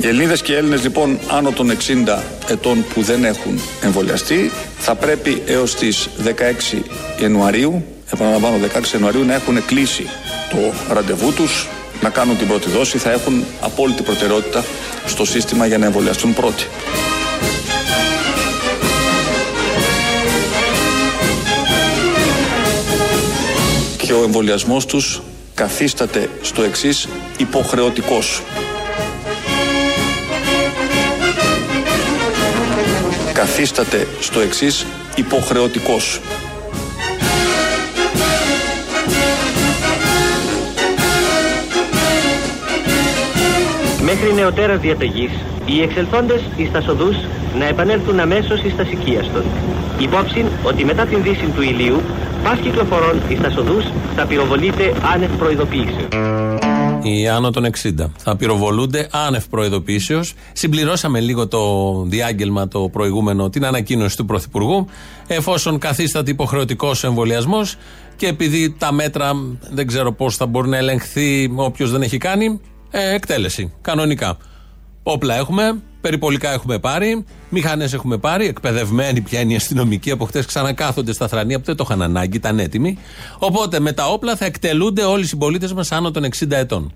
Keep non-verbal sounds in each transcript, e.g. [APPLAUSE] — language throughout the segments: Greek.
Ελληνίδε και Έλληνες λοιπόν άνω των 60 ετών που δεν έχουν εμβολιαστεί θα πρέπει έως τις 16 Ιανουαρίου, επαναλαμβάνω 16 Ιανουαρίου, να έχουν κλείσει το ραντεβού τους, να κάνουν την πρώτη δόση. Θα έχουν απόλυτη προτεραιότητα στο σύστημα για να εμβολιαστούν πρώτοι. Και ο εμβολιασμός τους καθίσταται στο εξής υποχρεωτικός. Καθίσταται στο εξής υποχρεωτικός. Μέχρι νεωτέρας διαταγής, οι εξελθόντες εις τα σοδούς να επανέλθουν αμέσως εις τα σικίαστον. Υπόψη ότι μετά την δύση του ηλίου, πας κυκλοφορών εις τα σοδούς θα πυροβολείται άνευ προειδοποίησεως οι άνω των 60. Θα πυροβολούνται άνευ προειδοποίησεω. Συμπληρώσαμε λίγο το διάγγελμα το προηγούμενο, την ανακοίνωση του Πρωθυπουργού. Εφόσον καθίσταται υποχρεωτικός εμβολιασμός και επειδή τα μέτρα δεν ξέρω πώς θα μπορεί να ελεγχθεί όποιος δεν έχει κάνει, ε, εκτέλεση. Κανονικά. Όπλα έχουμε, περιπολικά έχουμε πάρει, μηχανές έχουμε πάρει, εκπαιδευμένοι πια είναι οι αστυνομικοί. Από χτες ξανακάθονται στα θρανία που δεν το είχαν ανάγκη, ήταν έτοιμοι. Οπότε με τα όπλα θα εκτελούνται όλοι οι συμπολίτες μας άνω των 60 ετών.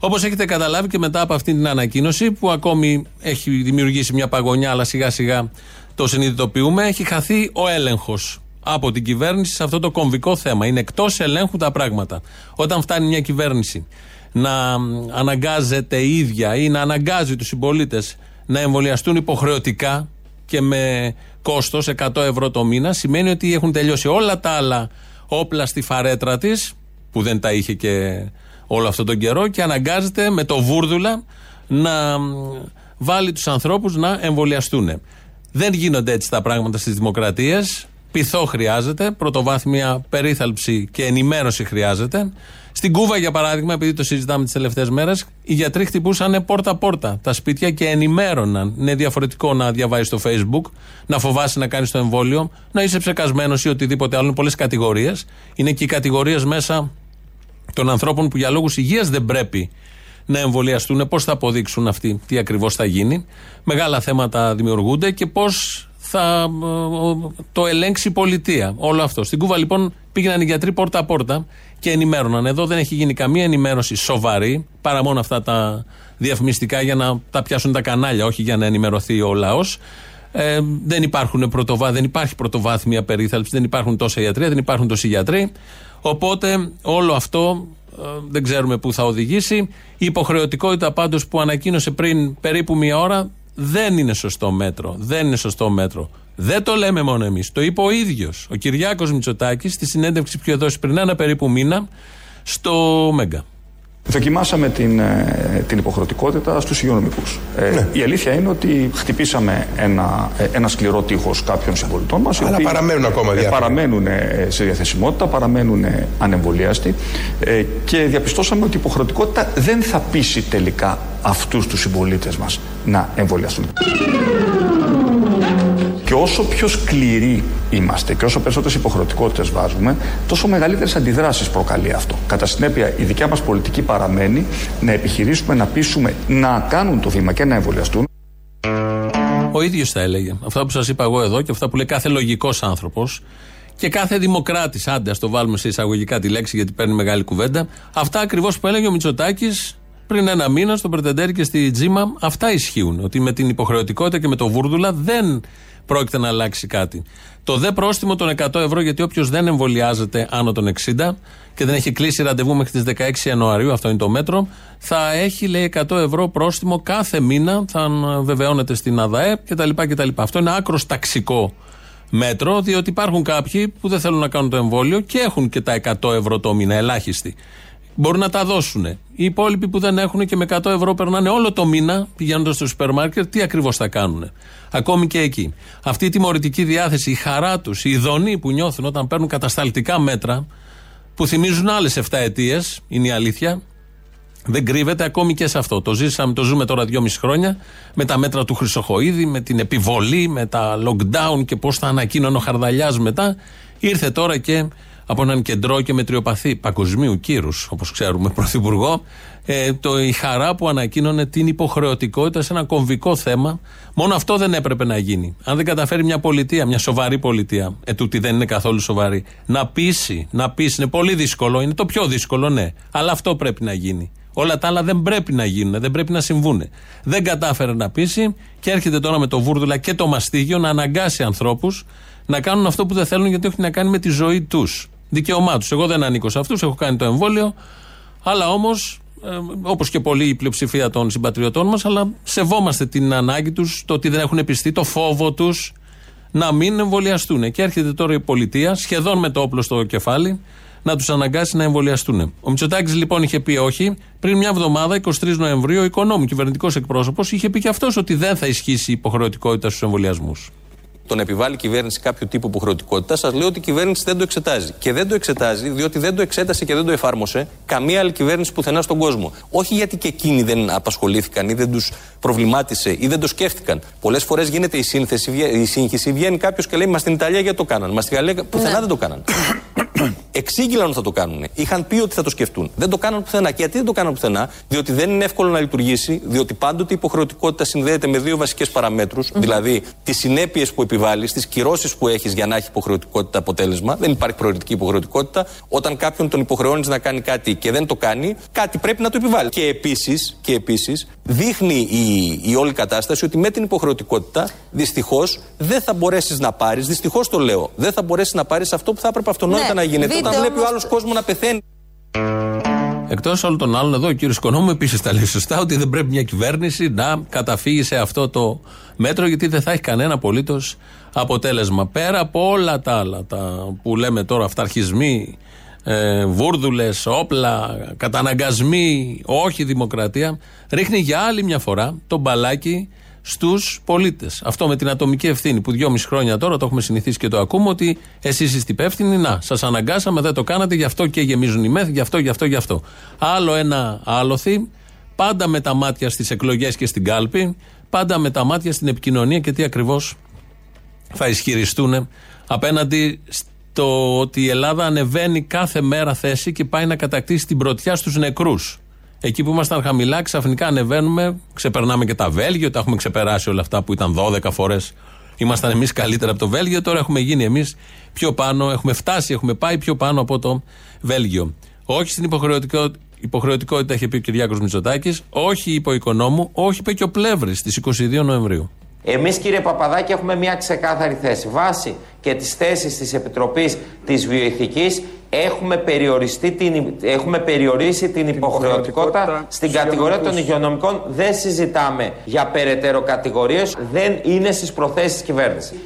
Όπως έχετε καταλάβει και μετά από αυτή την ανακοίνωση, που ακόμη έχει δημιουργήσει μια παγωνιά, αλλά σιγά σιγά το συνειδητοποιούμε, έχει χαθεί ο έλεγχος από την κυβέρνηση σε αυτό το κομβικό θέμα. Είναι εκτός ελέγχου τα πράγματα. Όταν φτάνει μια κυβέρνηση να αναγκάζεται η ίδια ή να αναγκάζει τους συμπολίτες να εμβολιαστούν υποχρεωτικά και με κόστος 100 ευρώ το μήνα, σημαίνει ότι έχουν τελειώσει όλα τα άλλα όπλα στη φαρέτρα της, που δεν τα είχε και όλο αυτόν τον καιρό, και αναγκάζεται με το βούρδουλα να βάλει τους ανθρώπους να εμβολιαστούν. Δεν γίνονται έτσι τα πράγματα στις δημοκρατίες. Πειθό χρειάζεται, πρωτοβάθμια περίθαλψη και ενημέρωση χρειάζεται. Στην Κούβα, για παράδειγμα, επειδή το συζητάμε τις τελευταίες μέρες, οι γιατροί χτυπούσαν πόρτα-πόρτα τα σπίτια και ενημέρωναν. Είναι διαφορετικό να διαβάζει στο Facebook, να φοβάσαι να κάνεις το εμβόλιο, να είσαι ψεκασμένος ή οτιδήποτε άλλο. Είναι πολλές κατηγορίες. Είναι και οι κατηγορίες μέσα των ανθρώπων που για λόγους υγείας δεν πρέπει να εμβολιαστούν. Πώς θα αποδείξουν αυτοί τι ακριβώς θα γίνει. Μεγάλα θέματα δημιουργούνται και πώς θα το ελέγξει η πολιτεία. Όλο αυτό. Στην Κούβα λοιπόν πήγαιναν οι γιατροί πόρτα-πόρτα και ενημέρωναν. Εδώ δεν έχει γίνει καμία ενημέρωση σοβαρή, παρά μόνο αυτά τα διαφημιστικά για να τα πιάσουν τα κανάλια, όχι για να ενημερωθεί ο λαός. Ε, δεν, υπάρχουν πρωτοβά, δεν υπάρχει πρωτοβάθμια περίθαλψη, δεν υπάρχουν τόσα γιατροί, δεν υπάρχουν τόσοι γιατροί. Οπότε όλο αυτό ε, δεν ξέρουμε πού θα οδηγήσει. Η υποχρεωτικότητα πάντως που ανακοίνωσε πριν περίπου μία ώρα δεν είναι σωστό μέτρο. Δεν είναι σωστό μέτρο. Δεν το λέμε μόνο εμείς. Το είπε ο ίδιος ο Κυριάκος Μητσοτάκης στη συνέντευξη που είχε δώσει πριν ένα περίπου μήνα στο Μέγκα. Δοκιμάσαμε την, ε, την υποχρεωτικότητα στους υγειονομικούς. Ε, ναι. Η αλήθεια είναι ότι χτυπήσαμε ένα, ε, ένα σκληρό τείχος κάποιων συμπολιτών μας. Αλλά παραμένουν ακόμα διάφορα. Παραμένουν σε διαθεσιμότητα, παραμένουν ανεμβολίαστοι και διαπιστώσαμε ότι η υποχρεωτικότητα δεν θα πείσει τελικά αυτούς τους συμπολίτες μας να εμβολιαστούν. Και όσο πιο σκληροί είμαστε και όσο περισσότερες υποχρεωτικότητες βάζουμε, τόσο μεγαλύτερες αντιδράσεις προκαλεί αυτό. Κατά συνέπεια, η δικιά μας πολιτική παραμένει να επιχειρήσουμε να πείσουμε να κάνουν το βήμα και να εμβολιαστούν. Ο ίδιος θα έλεγε. Αυτά που σας είπα εγώ εδώ και αυτά που λέει κάθε λογικός άνθρωπος και κάθε δημοκράτης. Άντε, ας το βάλουμε σε εισαγωγικά τη λέξη γιατί παίρνει μεγάλη κουβέντα. Αυτά ακριβώς που έλεγε ο Μητσοτάκης πριν ένα μήνα στο Πρετεντέρη και στη Τζίμα. Αυτά ισχύουν. Ότι με την υποχρεωτικότητα και με το βούρδουλα δεν πρόκειται να αλλάξει κάτι. Το δε πρόστιμο των 100 ευρώ, γιατί όποιος δεν εμβολιάζεται άνω των 60 και δεν έχει κλείσει ραντεβού μέχρι τις 16 Ιανουαρίου, αυτό είναι το μέτρο, θα έχει λέει 100 ευρώ πρόστιμο κάθε μήνα, θα βεβαιώνεται στην ΑΔΑΕ κτλ. κτλ. Αυτό είναι άκρος ταξικό μέτρο, διότι υπάρχουν κάποιοι που δεν θέλουν να κάνουν το εμβόλιο και έχουν και τα 100 ευρώ το μήνα, ελάχιστοι. Μπορούν να τα δώσουν. Οι υπόλοιποι που δεν έχουν και με 100 ευρώ περνάνε όλο το μήνα πηγαίνοντας στο σούπερ μάρκετ, τι ακριβώς θα κάνουν. Ακόμη και εκεί. Αυτή η τιμωρητική διάθεση, η χαρά τους, η ειδονή που νιώθουν όταν παίρνουν κατασταλτικά μέτρα που θυμίζουν άλλες 7 αιτίες, είναι η αλήθεια, δεν κρύβεται ακόμη και σε αυτό. Το ζήσαμε, το ζούμε τώρα δυόμιση χρόνια με τα μέτρα του Χρυσοχοίδη, με την επιβολή, με τα lockdown και πώς θα ανακοίνωνε ο Χαρδαλιάς μετά. Ήρθε τώρα και από έναν κεντρό και μετριοπαθή παγκοσμίου κύρους, όπως ξέρουμε, πρωθυπουργό, ε, το, η χαρά που ανακοίνωνε την υποχρεωτικότητα σε ένα κομβικό θέμα. Μόνο αυτό δεν έπρεπε να γίνει. Αν δεν καταφέρει μια πολιτεία, μια σοβαρή πολιτεία, ετούτη δεν είναι καθόλου σοβαρή, να πείσει, να πείσει, είναι πολύ δύσκολο, είναι το πιο δύσκολο, ναι, αλλά αυτό πρέπει να γίνει. Όλα τα άλλα δεν πρέπει να γίνουν, δεν πρέπει να συμβούν. Δεν κατάφερε να πείσει και έρχεται τώρα με το βούρδουλα και το μαστίγιο να αναγκάσει ανθρώπους να κάνουν αυτό που δεν θέλουν γιατί έχει να κάνει με τη ζωή τους. Δικαίωμά τους. Εγώ δεν ανήκω σε αυτούς, έχω κάνει το εμβόλιο, αλλά όμως, ε, όπως και πολλοί η πλειοψηφία των συμπατριωτών μας, αλλά σεβόμαστε την ανάγκη τους, το ότι δεν έχουν πιστεί, το φόβο τους να μην εμβολιαστούν. Και έρχεται τώρα η πολιτεία, σχεδόν με το όπλο στο κεφάλι, να τους αναγκάσει να εμβολιαστούν. Ο Μητσοτάκης λοιπόν είχε πει όχι. Πριν μια εβδομάδα, 23 Νοεμβρίου, ο οικονόμου κυβερνητικός εκπρόσωπος είχε πει και αυτός ότι δεν θα ισχύσει η υποχρεωτικότητα στους εμβολιασμούς τον επιβάλλει η κυβέρνηση κάποιο τύπο υποχρεωτικότητας, σας λέω ότι η κυβέρνηση δεν το εξετάζει. Και δεν το εξετάζει διότι δεν το εξέτασε και δεν το εφάρμοσε καμία άλλη κυβέρνηση πουθενά στον κόσμο. Όχι γιατί και εκείνοι δεν απασχολήθηκαν ή δεν τους προβλημάτισε ή δεν το σκέφτηκαν. Πολλές φορές γίνεται η, σύνθεση, η σύγχυση, βγαίνει κάποιος και λέει Μα στην Ιταλία γιατί το κάναν. Μα στη Γαλλία πουθενά ναι. δεν το κάναν. Εξήγηλαν ότι θα το κάνουν. Είχαν πει ότι θα το σκεφτούν. Δεν το κάναν πουθενά. Και γιατί δεν το κάναν πουθενά, διότι δεν είναι εύκολο να λειτουργήσει, διότι πάντοτε η υποχρεωτικότητα συνδέεται με δύο βασικές παραμέτρους, δηλαδή τις συνέπειες που επιβάλλει, τις κυρώσεις που έχεις για να έχει υποχρεωτικότητα αποτέλεσμα. Δεν υπάρχει προαιρετική υποχρεωτικότητα. Όταν κάποιον τον υποχρεώνεις να κάνει κάτι και δεν το κάνει, κάτι πρέπει να το επιβάλλει. Και επίσης και επίσης, δείχνει η, η όλη κατάσταση ότι με την υποχρεωτικότητα δυστυχώς δεν θα μπορέσεις να πάρεις, δυστυχώς το λέω, δεν θα μπορέσεις να πάρεις αυτό που θα έπρεπε αυτονόητα ναι, να γίνεται. Όταν βλέπει ο άλλος κόσμος να πεθαίνει. Εκτός όλων των άλλων, εδώ ο κύριος Οικονόμου επίσης τα λέει σωστά ότι δεν πρέπει μια κυβέρνηση να καταφύγει σε αυτό το μέτρο γιατί δεν θα έχει κανένα απολύτως αποτέλεσμα. Πέρα από όλα τα άλλα τα που λέμε τώρα, αυταρχισμοί, ε, βούρδουλες, όπλα, καταναγκασμοί, όχι δημοκρατία, ρίχνει για άλλη μια φορά το μπαλάκι στους πολίτες. Αυτό με την ατομική ευθύνη που δυόμιση χρόνια τώρα το έχουμε συνηθίσει και το ακούμε ότι εσείς είστε υπεύθυνοι. Να, σας αναγκάσαμε, δεν το κάνατε, γι' αυτό και γεμίζουν οι μέθη, γι' αυτό, γι' αυτό, γι' αυτό. Άλλο ένα άλοθη, πάντα με τα μάτια στις εκλογές και στην κάλπη, πάντα με τα μάτια στην επικοινωνία και τι ακριβώς θα ισχυριστούν απέναντι στο ότι η Ελλάδα ανεβαίνει κάθε μέρα θέση και πάει να κατακτήσει την πρωτιά στους νεκρούς. Εκεί που ήμασταν χαμηλά, ξαφνικά ανεβαίνουμε, ξεπερνάμε και τα Βέλγιο, τα έχουμε ξεπεράσει όλα αυτά που ήταν 12 φορές. Ήμασταν εμείς καλύτερα από το Βέλγιο, τώρα έχουμε γίνει εμείς πιο πάνω, έχουμε φτάσει, έχουμε πάει πιο πάνω από το Βέλγιο. Όχι στην υποχρεωτικότητα, υποχρεωτικότητα είχε πει ο Κυριάκος Μητσοτάκης, όχι είπε ο Οικονόμου, όχι είπε και ο Πλεύρης στις 22 Νοεμβρίου. Εμείς, κύριε Παπαδάκη, έχουμε μια ξεκάθαρη θέση. Βάσει και τη θέση της Επιτροπής της Βιοειθικής, έχουμε, περιοριστεί την, έχουμε περιορίσει την υποχρεωτικότητα στην κατηγορία των υγειονομικών. Δεν συζητάμε για περαιτέρω κατηγορίες. Δεν είναι στις προθέσεις της κυβέρνησης.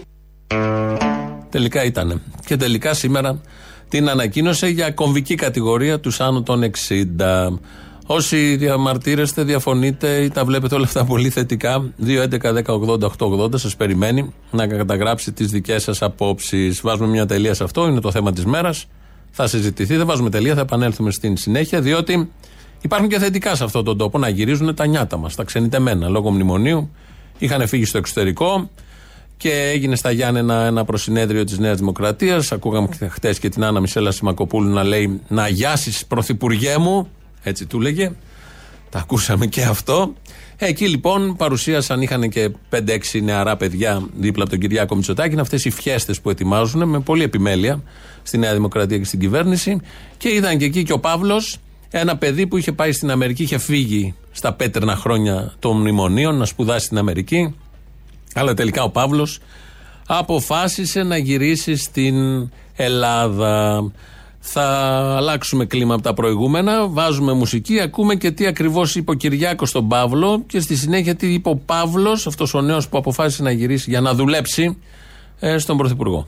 Τελικά ήταν. Και τελικά σήμερα την ανακοίνωσε για κομβική κατηγορία τους άνω των 60. Όσοι διαμαρτύρεστε, διαφωνείτε ή τα βλέπετε όλα αυτά πολύ θετικά, 2.11.10.80.880 σας περιμένει να καταγράψει τις δικές σας απόψεις. Βάζουμε μια τελεία σε αυτό, είναι το θέμα της μέρας. Θα συζητηθεί, δεν βάζουμε τελεία, θα επανέλθουμε στην συνέχεια, διότι υπάρχουν και θετικά σε αυτόν τον τόπο να γυρίζουν τα νιάτα μας, τα ξενιτεμένα λόγω μνημονίου. Είχαν φύγει στο εξωτερικό και έγινε στα Γιάννενα ένα προσυνέδριο της Νέας Δημοκρατίας. Ακούγαμε χτε και την Άννα Μισέλα Σιμακοπούλου να λέει Να γιάσεις, πρωθυπουργέ μου. Έτσι του λέγε. Τα ακούσαμε και αυτό. Εκεί λοιπόν παρουσίασαν, είχαν και 5-6 νεαρά παιδιά δίπλα από τον Κυριάκο Μητσοτάκη. Είναι αυτές οι φιέστες που ετοιμάζουν με πολλή επιμέλεια στη Νέα Δημοκρατία και στην κυβέρνηση. Και είδαν και εκεί και ο Παύλος, ένα παιδί που είχε πάει στην Αμερική, είχε φύγει στα πέτρινα χρόνια των μνημονίων να σπουδάσει στην Αμερική. Αλλά τελικά ο Παύλος αποφάσισε να γυρίσει στην Ελλάδα θα αλλάξουμε κλίμα από τα προηγούμενα, βάζουμε μουσική, ακούμε και τι ακριβώς είπε ο Κυριάκος στον Παύλο και στη συνέχεια τι είπε ο Παύλος, αυτός ο νέος που αποφάσισε να γυρίσει για να δουλέψει ε, στον Πρωθυπουργό.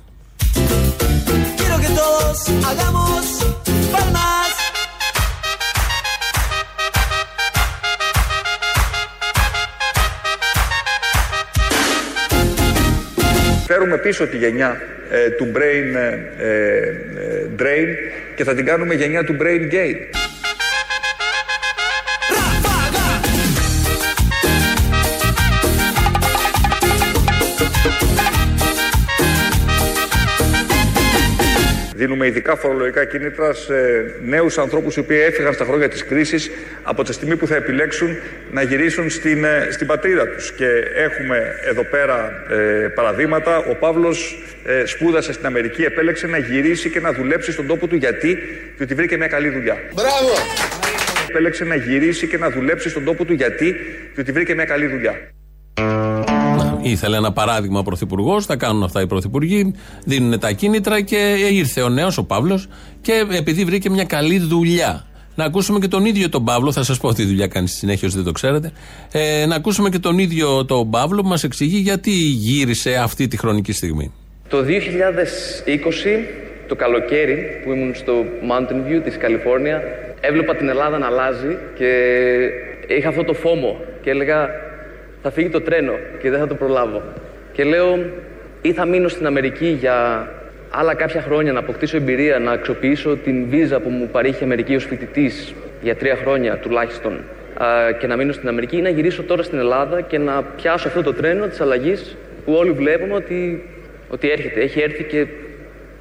Φέρουμε πίσω τη γενιά ε, του brain ε, drain και θα την κάνουμε γενιά του brain gain. Δίνουμε ειδικά φορολογικά κίνητρα σε νέους ανθρώπους οι οποίοι έφυγαν στα χρόνια της κρίσης από τη στιγμή που θα επιλέξουν να γυρίσουν στην, ε, στην πατρίδα τους. Και έχουμε εδώ πέρα ε, παραδείγματα. Ο Παύλος ε, σπούδασε στην Αμερική, επέλεξε να γυρίσει και να δουλέψει στον τόπο του. Γιατί; Διότι βρήκε μια καλή δουλειά. Μπράβο! Επέλεξε να γυρίσει και να δουλέψει στον τόπο του. Γιατί; Διότι βρήκε μια καλή δουλειά. Ήθελε ένα παράδειγμα ο Πρωθυπουργός, θα κάνουν αυτά οι Πρωθυπουργοί, δίνουν τα κίνητρα και ήρθε ο νέος, ο Παύλος, και επειδή βρήκε μια καλή δουλειά. Να ακούσουμε και τον ίδιο τον Παύλο, θα σας πω τι δουλειά κάνει στη συνέχεια, όσοι δεν το ξέρετε. Ε, να ακούσουμε και τον ίδιο τον Παύλο που μας εξηγεί γιατί γύρισε αυτή τη χρονική στιγμή. Το 2020, το καλοκαίρι που ήμουν στο Mountain View της Καλιφόρνια, έβλεπα την Ελλάδα να αλλάζει και είχα αυτό το φόμο και έλεγα θα φύγει το τρένο και δεν θα το προλάβω. Και λέω, ή θα μείνω στην Αμερική για άλλα κάποια χρόνια να αποκτήσω εμπειρία, να αξιοποιήσω την βίζα που μου παρήχε η Αμερική ως φοιτητής για τρία χρόνια τουλάχιστον και να μείνω στην Αμερική ή να γυρίσω τώρα στην Ελλάδα και να πιάσω αυτό το τρένο της αλλαγής που όλοι βλέπουμε ότι, ότι έρχεται. Έχει έρθει και,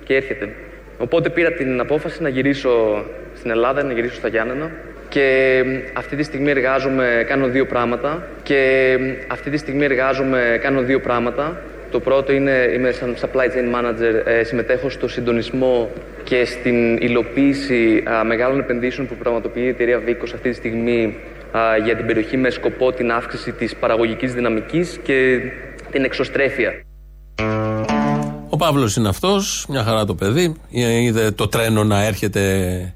και έρχεται. Οπότε πήρα την απόφαση να γυρίσω στην Ελλάδα, να γυρίσω στα Γιάννενα και αυτή τη στιγμή εργάζομαι, κάνω δύο πράγματα. Και αυτή τη στιγμή εργάζομαι, κάνω δύο πράγματα. Το πρώτο είναι, είμαι σαν supply chain manager, ε, συμμετέχω στο συντονισμό και στην υλοποίηση μεγάλων επενδύσεων που πραγματοποιεί η εταιρεία Vicos αυτή τη στιγμή για την περιοχή με σκοπό την αύξηση της παραγωγικής δυναμικής και την εξωστρέφεια. Ο Παύλος είναι αυτός, μια χαρά το παιδί, είδε το τρένο να έρχεται ε,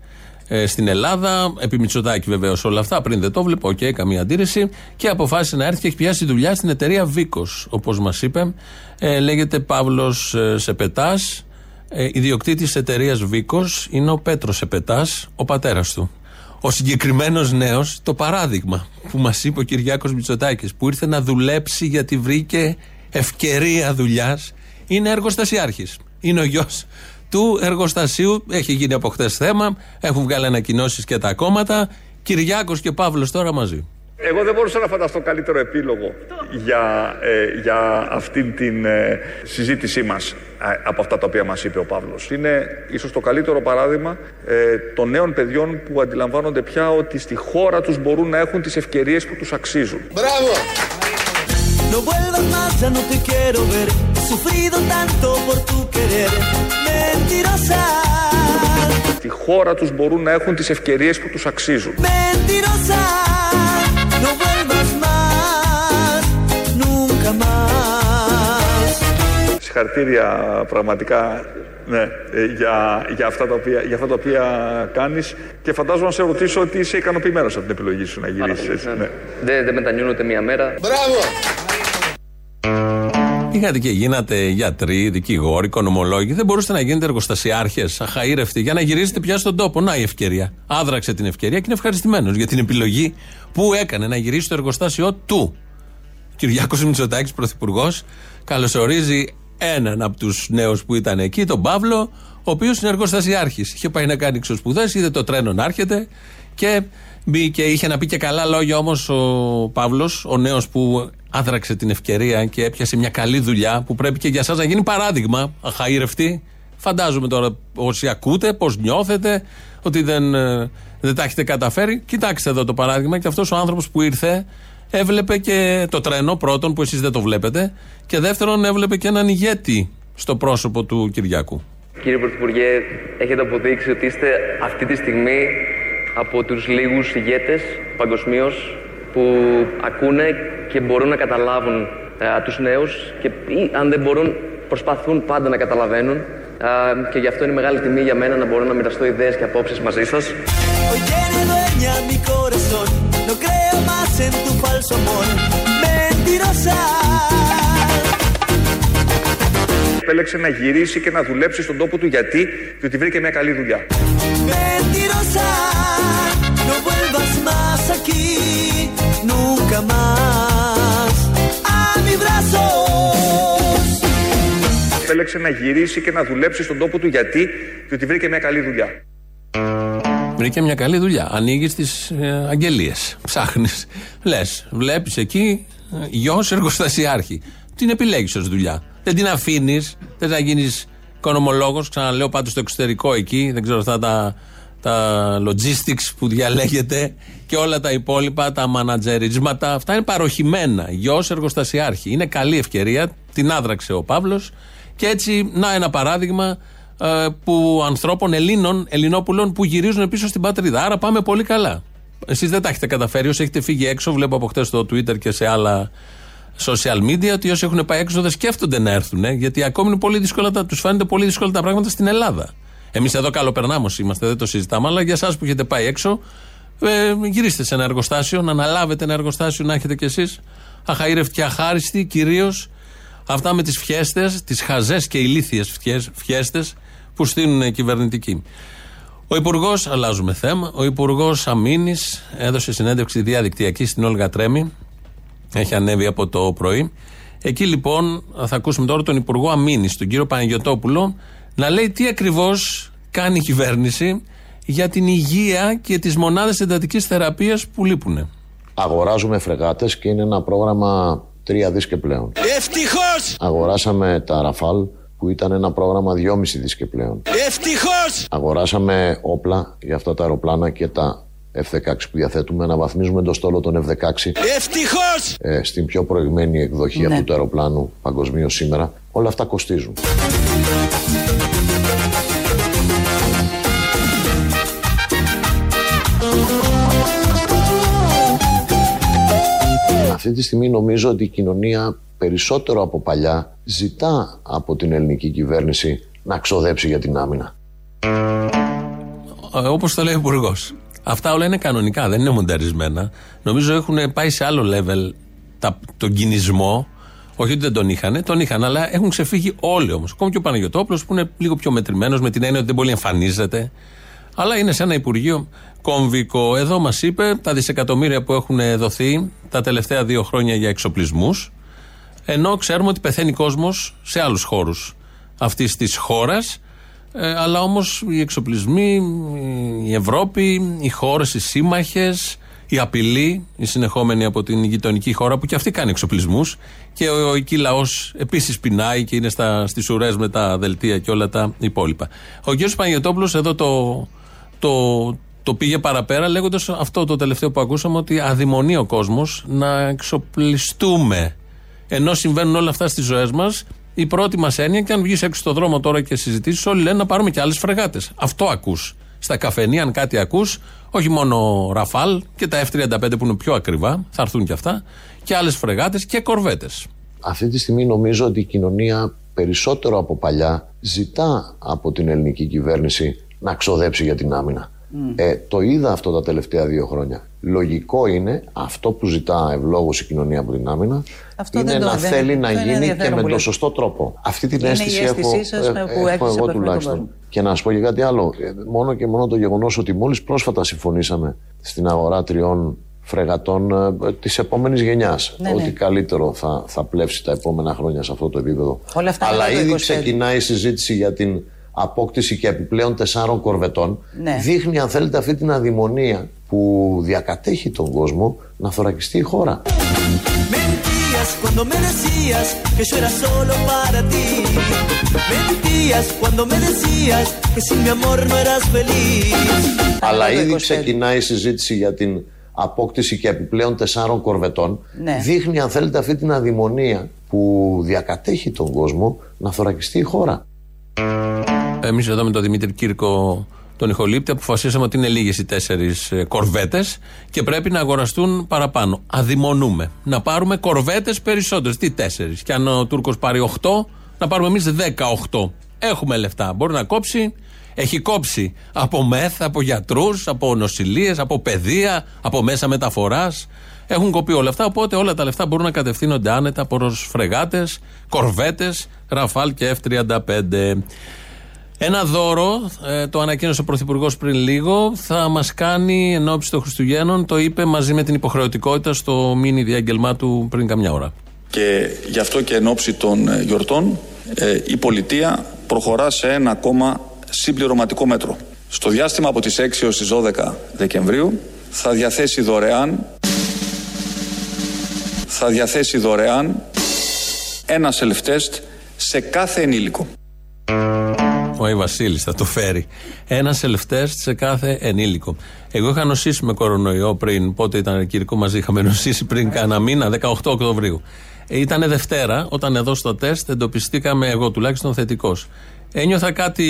στην Ελλάδα. Επί Μητσοτάκη βεβαίως όλα αυτά. Πριν δεν το βλέπω, OK, okay, καμία αντίρρηση. Και αποφάσισε να έρθει και έχει πιάσει δουλειά στην εταιρεία Βίκος. Όπως μας είπε, ε, λέγεται Παύλος ε, Σεπετάς. Ε, Ιδιοκτήτης εταιρείας Βίκος είναι ο Πέτρος Σεπετάς, ο πατέρας του. Ο συγκεκριμένος νέος, το παράδειγμα που μας είπε ο Κυριάκος Μητσοτάκης, που ήρθε να δουλέψει γιατί βρήκε ευκαιρία δουλειάς, είναι εργοστασιάρχης. Είναι ο γιος του εργοστασίου. Έχει γίνει από χτε θέμα. Έχουν βγάλει ανακοινώσεις και τα κόμματα. Κυριάκος και Παύλος τώρα μαζί. Εγώ δεν μπορούσα να φανταστώ καλύτερο επίλογο για, ε, για αυτήν την ε, συζήτησή μας ε, από αυτά τα οποία μας είπε ο Παύλος. Είναι ίσως το καλύτερο παράδειγμα ε, των νέων παιδιών που αντιλαμβάνονται πια ότι στη χώρα τους μπορούν να έχουν τις ευκαιρίες που τους αξίζουν. Μπράβο! No vuelvas más, ya no te quiero ver. He sufrido tanto por tu querer. Mentirosa. Στη χώρα τους μπορούν να έχουν τις ευκαιρίες που τους αξίζουν. Mentirosa. No vuelvas más, nunca más. Συγχαρητήρια πραγματικά ναι, ε, για, για, αυτά τα οποία, για αυτά τα οποία κάνεις και φαντάζομαι να σε ρωτήσω ότι είσαι ικανοποιημένος από την επιλογή σου να γυρίσεις. Ναι. Ναι. Δεν, δεν μετανιώνω ούτε μία μέρα. Μπράβο! Είχατε και γίνατε γιατροί, δικηγόροι, οικονομολόγοι. Δεν μπορούσατε να γίνετε εργοστασιάρχες, αχαήρευτοι, για να γυρίσετε πια στον τόπο. Να η ευκαιρία. Άδραξε την ευκαιρία και είναι ευχαριστημένος για την επιλογή που έκανε να γυρίσει στο εργοστάσιο του. Κυριάκος Μητσοτάκης, πρωθυπουργός, καλωσορίζει έναν από τους νέους που ήταν εκεί, τον Παύλο, ο οποίος είναι εργοστασιάρχης. Είχε πάει να κάνει εξωσπουδέ, είδε το τρένο να έρχεται και μπήκε. Είχε να πει και καλά λόγια όμως ο Παύλος, ο νέος που άδραξε την ευκαιρία και έπιασε μια καλή δουλειά που πρέπει και για εσά να γίνει παράδειγμα. Αχαήρευτη. Φαντάζομαι τώρα όσοι ακούτε, πώς νιώθετε, ότι δεν, ε, δεν τα έχετε καταφέρει. Κοιτάξτε εδώ το παράδειγμα και αυτός ο άνθρωπος που ήρθε έβλεπε και το τρένο πρώτον που εσείς δεν το βλέπετε και δεύτερον έβλεπε και έναν ηγέτη στο πρόσωπο του Κυριάκου. Κύριε Πρωθυπουργέ, έχετε αποδείξει ότι είστε αυτή τη στιγμή από τους λίγους ηγέτες παγκοσμίως; Που ακούνε και μπορούν να καταλάβουν α, τους νέους και ή, αν δεν μπορούν προσπαθούν πάντα να καταλαβαίνουν α, και γι' αυτό είναι μεγάλη τιμή για μένα να μπορώ να μοιραστώ ιδέες και απόψεις μαζί σας. Hoy tiene dueña mi corazón. No creo más en tu falso amor. Mentirosa. Επέλεξε να γυρίσει και να δουλέψει στον τόπο του γιατί, διότι βρήκε μια καλή δουλειά. Επέλεξε να γυρίσει και να δουλέψει στον τόπο του. Γιατί, διότι βρήκε μια καλή δουλειά. Βρήκε μια καλή δουλειά. Ανοίγεις τις ε, αγγελίες. Ψάχνεις. Λες, βλέπεις εκεί ε, γιος εργοστασιάρχη. Την επιλέγεις ως δουλειά. Δεν την αφήνεις. Δεν θα γίνεις οικονομολόγος. Ξαναλέω πάντως στο εξωτερικό εκεί. Δεν ξέρω αυτά τα, τα logistics που διαλέγεται και όλα τα υπόλοιπα, τα μανατζερίσματα. Αυτά είναι παροχημένα. Γιος εργοστασιάρχη. Είναι καλή ευκαιρία. Την άδραξε ο Παύλος. Και έτσι, να ένα παράδειγμα ε, που ανθρώπων Ελλήνων, Ελληνόπουλων που γυρίζουν πίσω στην πατρίδα. Άρα πάμε πολύ καλά. Εσείς δεν τα έχετε καταφέρει. Όσοι έχετε φύγει έξω, βλέπω από χτες στο Twitter και σε άλλα social media ότι όσοι έχουν πάει έξω δεν σκέφτονται να έρθουν. Γιατί ακόμη είναι πολύ δύσκολα, τους φαίνονται πολύ δύσκολα τα πράγματα στην Ελλάδα. Εμείς εδώ καλοπερνάμω είμαστε, δεν το συζητάμε, αλλά για εσάς που έχετε πάει έξω, ε, γυρίστε σε ένα εργοστάσιο, να αναλάβετε ένα εργοστάσιο, να έχετε κι εσείς αχαήρευτοι και αχάριστοι κυρίως. Αυτά με τις φιέστες, τις χαζές και ηλίθιες φιέστες που στείλουν κυβερνητικοί. Ο Υπουργός, αλλάζουμε θέμα, ο Υπουργός Αμήνης έδωσε συνέντευξη διαδικτυακή στην Όλγα Τρέμι. Έχει ανέβει από το πρωί. Εκεί λοιπόν θα ακούσουμε τώρα τον Υπουργό Αμήνης, τον κύριο Παναγιοτόπουλο, να λέει τι ακριβώς κάνει η κυβέρνηση για την υγεία και τις μονάδες εντατικής θεραπείας που λείπουν. Αγοράζουμε φρεγάτες και είναι ένα πρόγραμμα τρία δι και πλέον. Ευτυχώς! Αγοράσαμε τα Ραφάλ που ήταν ένα πρόγραμμα 2,5 δις και πλέον. Ευτυχώς! Αγοράσαμε όπλα για αυτά τα αεροπλάνα και τα F-16 που διαθέτουμε, να βαθμίζουμε το στόλο των F-16. Ευτυχώς! Ε, στην πιο προηγμένη εκδοχή αυτού του αεροπλάνου παγκοσμίως σήμερα. Όλα αυτά κοστίζουν. Αυτή τη στιγμή νομίζω ότι η κοινωνία περισσότερο από παλιά ζητά από την ελληνική κυβέρνηση να ξοδέψει για την άμυνα. Ε, όπως το λέει ο υπουργός. Αυτά όλα είναι κανονικά, δεν είναι μονταρισμένα. Νομίζω έχουν πάει σε άλλο level τα, τον κινησμό. Όχι ότι δεν τον είχαν, τον είχαν, αλλά έχουν ξεφύγει όλοι όμως. Ακόμη και ο Παναγιοτόπουλος που είναι λίγο πιο μετρημένος με την έννοια ότι δεν πολύ εμφανίζεται. Αλλά είναι σε ένα Υπουργείο κομβικό. Εδώ μας είπε τα δισεκατομμύρια που έχουν δοθεί τα τελευταία δύο χρόνια για εξοπλισμούς. Ενώ ξέρουμε ότι πεθαίνει κόσμος σε άλλους χώρους αυτής της χώρας. Ε, αλλά όμως οι εξοπλισμοί, η Ευρώπη, οι χώρες, οι σύμμαχες, η απειλή, η συνεχόμενη από την γειτονική χώρα που και αυτή κάνει εξοπλισμούς και ο, ο εκεί λαός επίσης πεινάει και είναι στις ουρές με τα δελτία και όλα τα υπόλοιπα. Ο κ. Παναγιώτοπουλο εδώ το, το, το πήγε παραπέρα λέγοντας αυτό το τελευταίο που ακούσαμε ότι αδειμονεί ο κόσμος να εξοπλιστούμε. Ενώ συμβαίνουν όλα αυτά στις ζωές μας, η πρώτη μας έννοια, και αν βγεις έξω στο δρόμο τώρα και συζητήσεις, όλοι λένε να πάρουμε και άλλες φρεγάτες. Αυτό ακούς. Στα καφενεία, αν κάτι ακούς, όχι μόνο Ραφάλ και τα F35 που είναι πιο ακριβά, θα έρθουν και αυτά, και άλλες φρεγάτες και κορβέτες. Αυτή τη στιγμή νομίζω ότι η κοινωνία περισσότερο από παλιά ζητά από την ελληνική κυβέρνηση να ξοδέψει για την άμυνα. Ε, το είδα αυτό τα τελευταία δύο χρόνια. Λογικό είναι αυτό που ζητά ευλόγως η κοινωνία από την άμυνα αυτό είναι δεν να το, θέλει δεν, να δεν γίνει και με πολύ. τον σωστό τρόπο. Αυτή την Είναι η αίσθηση αίσθησή έχω, σας ε, που έχω έχεις από εγώ αυτόν τον τουλάχιστον. κόσμο. Και να σου πω και κάτι άλλο. Ε, Μόνο και μόνο το γεγονός ότι μόλις πρόσφατα συμφωνήσαμε στην αγορά τριών φρεγατών ε, της επόμενης γενιάς. Ναι, ότι ναι. καλύτερο θα, θα πλεύσει τα επόμενα χρόνια σε αυτό το επίπεδο. Όλα αυτά Αλλά μετά το ήδη 25. ξεκινάει η συζήτηση για την απόκτηση και επιπλέον τεσσάρων κορβετών. Ναι. Δείχνει, αν θέλετε, αυτή την αδημονία που διακατέχει τον κόσμο να θωρακιστεί η χώρα. Mentías cuando me decías que yo era solo para ti. Mentías cuando me decías que sin mi amor no eras feliz. Αλλά το ήδη 25. ξεκινάει η συζήτηση για την απόκτηση και επιπλέον τεσσάρων κορβετών. Ναι. Δείχνει, αν θέλετε, αυτή την αδημονία που διακατέχει τον κόσμο να θωρακιστεί η χώρα. Εμείς εδώ με τον Δημήτρη Κύρκο, τον ηχολήπτη, αποφασίσαμε ότι είναι λίγες οι τέσσερις κορβέτες και πρέπει να αγοραστούν παραπάνω. Αδειμονούμε. Να πάρουμε κορβέτες περισσότερες. Τι τέσσερις. Και αν ο Τούρκος πάρει 8, να πάρουμε εμείς 18. Έχουμε λεφτά. Μπορεί να κόψει. Έχει κόψει από μεθ, από γιατρούς, από νοσηλίε, από παιδεία, από μέσα μεταφοράς. Έχουν κοπεί όλα αυτά. Οπότε όλα τα λεφτά μπορούν να κατευθύνονται άνετα προς φρεγάτες, κορβέτες, ραφάλ και F35. Ένα δώρο, ε, το ανακοίνωσε ο Πρωθυπουργός πριν λίγο, θα μας κάνει εν ώψη των Χριστουγέννων. Το είπε μαζί με την υποχρεωτικότητα στο μήνυ διάγγελμά του πριν καμιά ώρα. Και γι' αυτό και εν ώψη των ε, γιορτών ε, η πολιτεία προχωρά σε ένα ακόμα συμπληρωματικό μέτρο. Στο διάστημα από τις 6 έως τις 12 Δεκεμβρίου θα διαθέσει δωρεάν θα διαθέσει δωρεάν ένα self-test σε κάθε ενήλικο. Ο Άι Βασίλης θα το φέρει. Ένας self-test σε κάθε ενήλικο. Εγώ είχα νοσήσει με κορονοϊό πριν, πότε ήταν κυρικό μαζί, είχαμε νοσήσει πριν κάνα μήνα, 18 Οκτωβρίου. Ε, ήταν Δευτέρα, όταν εδώ στο τεστ εντοπιστήκαμε εγώ τουλάχιστον θετικός. Ένιωθα κάτι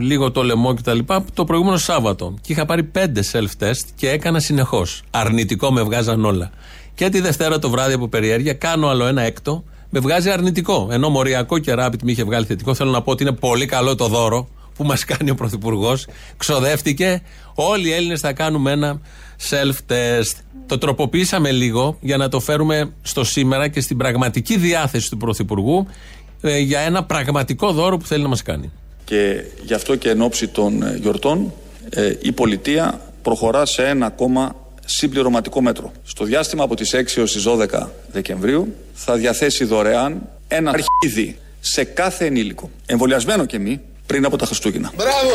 λίγο το λαιμό κτλ. Το, το προηγούμενο Σάββατο. Και είχα πάρει πέντε self-test και έκανα συνεχώς. Αρνητικό με βγάζαν όλα. Και τη Δευτέρα το βράδυ από περιέργεια κάνω άλλο ένα έκτο. Με βγάζει αρνητικό. Ενώ μοριακό και ράπιτ με είχε βγάλει θετικό. Θέλω να πω ότι είναι πολύ καλό το δώρο που μας κάνει ο Πρωθυπουργός. Ξοδεύτηκε. Όλοι οι Έλληνες θα κάνουμε ένα self-test. Το τροποποιήσαμε λίγο για να το φέρουμε στο σήμερα και στην πραγματική διάθεση του Πρωθυπουργού ε, για ένα πραγματικό δώρο που θέλει να μας κάνει. Και γι' αυτό και εν ώψη των ε, γιορτών ε, η πολιτεία προχωρά σε ένα ακόμα συμπληρωματικό μέτρο. Στο διάστημα από τις 6 έως τις 12 Δεκεμβρίου θα διαθέσει δωρεάν ένα αρχίδι σε κάθε ενήλικο, εμβολιασμένο και μη, πριν από τα Χριστούγεννα. Μπράβο!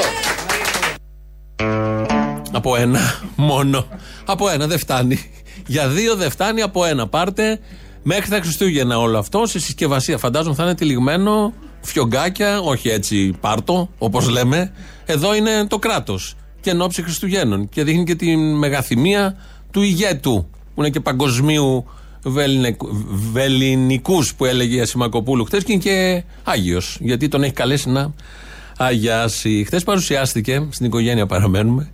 Από ένα μόνο. Από ένα δεν φτάνει. Για δύο δεν φτάνει, από ένα. Πάρτε μέχρι τα Χριστούγεννα όλο αυτό σε συσκευασία. Φαντάζομαι θα είναι τυλιγμένο φιωγκάκια, όχι έτσι πάρτο, όπως λέμε. Εδώ είναι το κράτος. Και εν ώψη Χριστουγέννων. Και δείχνει και τη μεγαθυμία του ηγέτου, που είναι και παγκοσμίου βεληνικούς που έλεγε η Ασημακοπούλου χθες και είναι και Άγιος. Γιατί τον έχει καλέσει να αγιάσει. Χθες παρουσιάστηκε, στην οικογένεια παραμένουμε,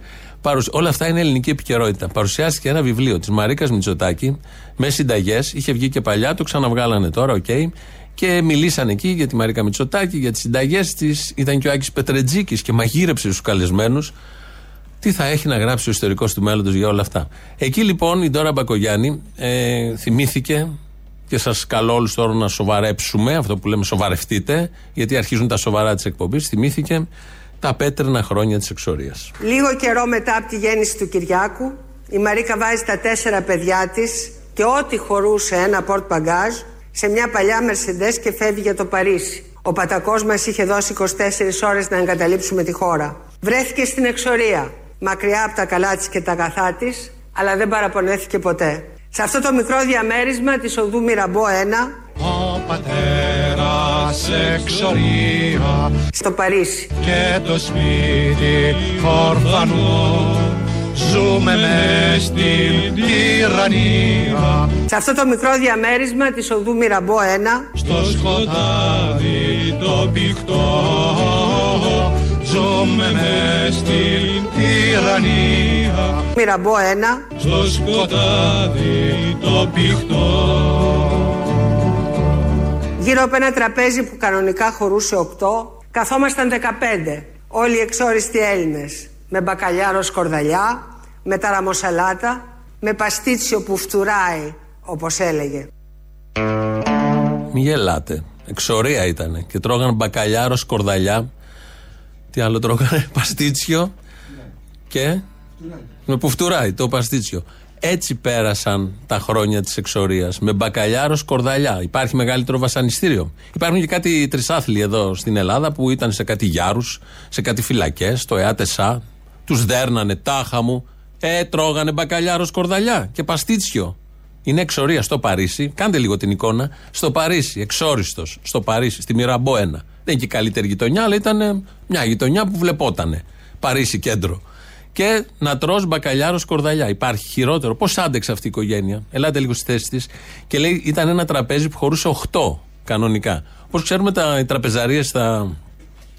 Όλα αυτά είναι ελληνική επικαιρότητα. Παρουσιάστηκε ένα βιβλίο της Μαρίκας Μητσοτάκη με συνταγές. Είχε βγει και παλιά, το ξαναβγάλανε τώρα, OK. Okay, και μιλήσαν εκεί για τη Μαρίκα Μητσοτάκη, για τις συνταγές της. Ήταν και ο Άκης Πετρετζίκης και μαγείρεψε στους καλεσμένους. Τι θα έχει να γράψει ο ιστορικός του μέλλοντος για όλα αυτά. Εκεί λοιπόν η Ντόρα Μπακογιάννη ε, θυμήθηκε και σας καλώ όλους τώρα να σοβαρέψουμε, αυτό που λέμε σοβαρευτείτε, γιατί αρχίζουν τα σοβαρά της εκπομπής. Θυμήθηκε τα πέτρινα χρόνια της εξορίας. Λίγο καιρό μετά από τη γέννηση του Κυριάκου, η Μαρίκα βάζει τα τέσσερα παιδιά της και ό,τι χωρούσε ένα πορτ παγκάζ σε μια παλιά Μερσεντέ και φεύγει για το Παρίσι. Ο πατακός μας είχε δώσει 24 ώρες να εγκαταλείψουμε τη χώρα. Βρέθηκε στην εξορία, μακριά από τα καλά τη και τα αγαθά της, αλλά δεν παραπονέθηκε ποτέ. Σε αυτό το μικρό διαμέρισμα της οδού Μυραμπό 1, ο πατέρας εξορία στο Παρίσι. και το σπίτι ορφανό ζούμε μες στην τυραννία. Σε αυτό το μικρό διαμέρισμα της οδού Μυραμπό 1 στο σκοτάδι το πηχτό ζούμε μες στην τυραννία Μυραμπό 1 στο σκοτάδι το πηχτό Γύρω από ένα τραπέζι που κανονικά χωρούσε 8, καθόμασταν 15. Όλοι οι εξόριστοι Έλληνες. Με μπακαλιάρο σκορδαλιά, με ταραμοσαλάτα, με παστίτσιο που φτουράει, όπως έλεγε. Μη γελάτε. Εξορία ήταν. Και τρώγαν μπακαλιάρο σκορδαλιά. Τι άλλο τρώγανε, [LAUGHS] παστίτσιο και. Με που φτουράει το παστίτσιο. Έτσι πέρασαν τα χρόνια της εξορίας. Με μπακαλιάρος σκορδαλιά. Υπάρχει μεγαλύτερο βασανιστήριο. Υπάρχουν και κάτι τρισάθλοι εδώ στην Ελλάδα που ήταν σε κάτι γιάρους, σε κάτι φυλακές, το ΕΑΤΕΣΑ. Τους δέρνανε τάχα μου. Ε, τρώγανε μπακαλιάρος σκορδαλιά και παστίτσιο. Είναι εξορία στο Παρίσι. Κάντε λίγο την εικόνα. Στο Παρίσι, εξόριστος. Στο Παρίσι, στη Μυραμπό 1. Δεν είναι και η καλύτερη γειτονιά, αλλά ήταν μια γειτονιά που βλεπότανε. Παρίσι κέντρο και να τρώ μπακαλιάρο σκορδαλιά. Υπάρχει χειρότερο. Πώς άντεξε αυτή η οικογένεια; Ελάτε λίγο στη θέση της. Και λέει ήταν ένα τραπέζι που χωρούσε 8 κανονικά. Όπω ξέρουμε, τα, οι τραπεζαρίες στα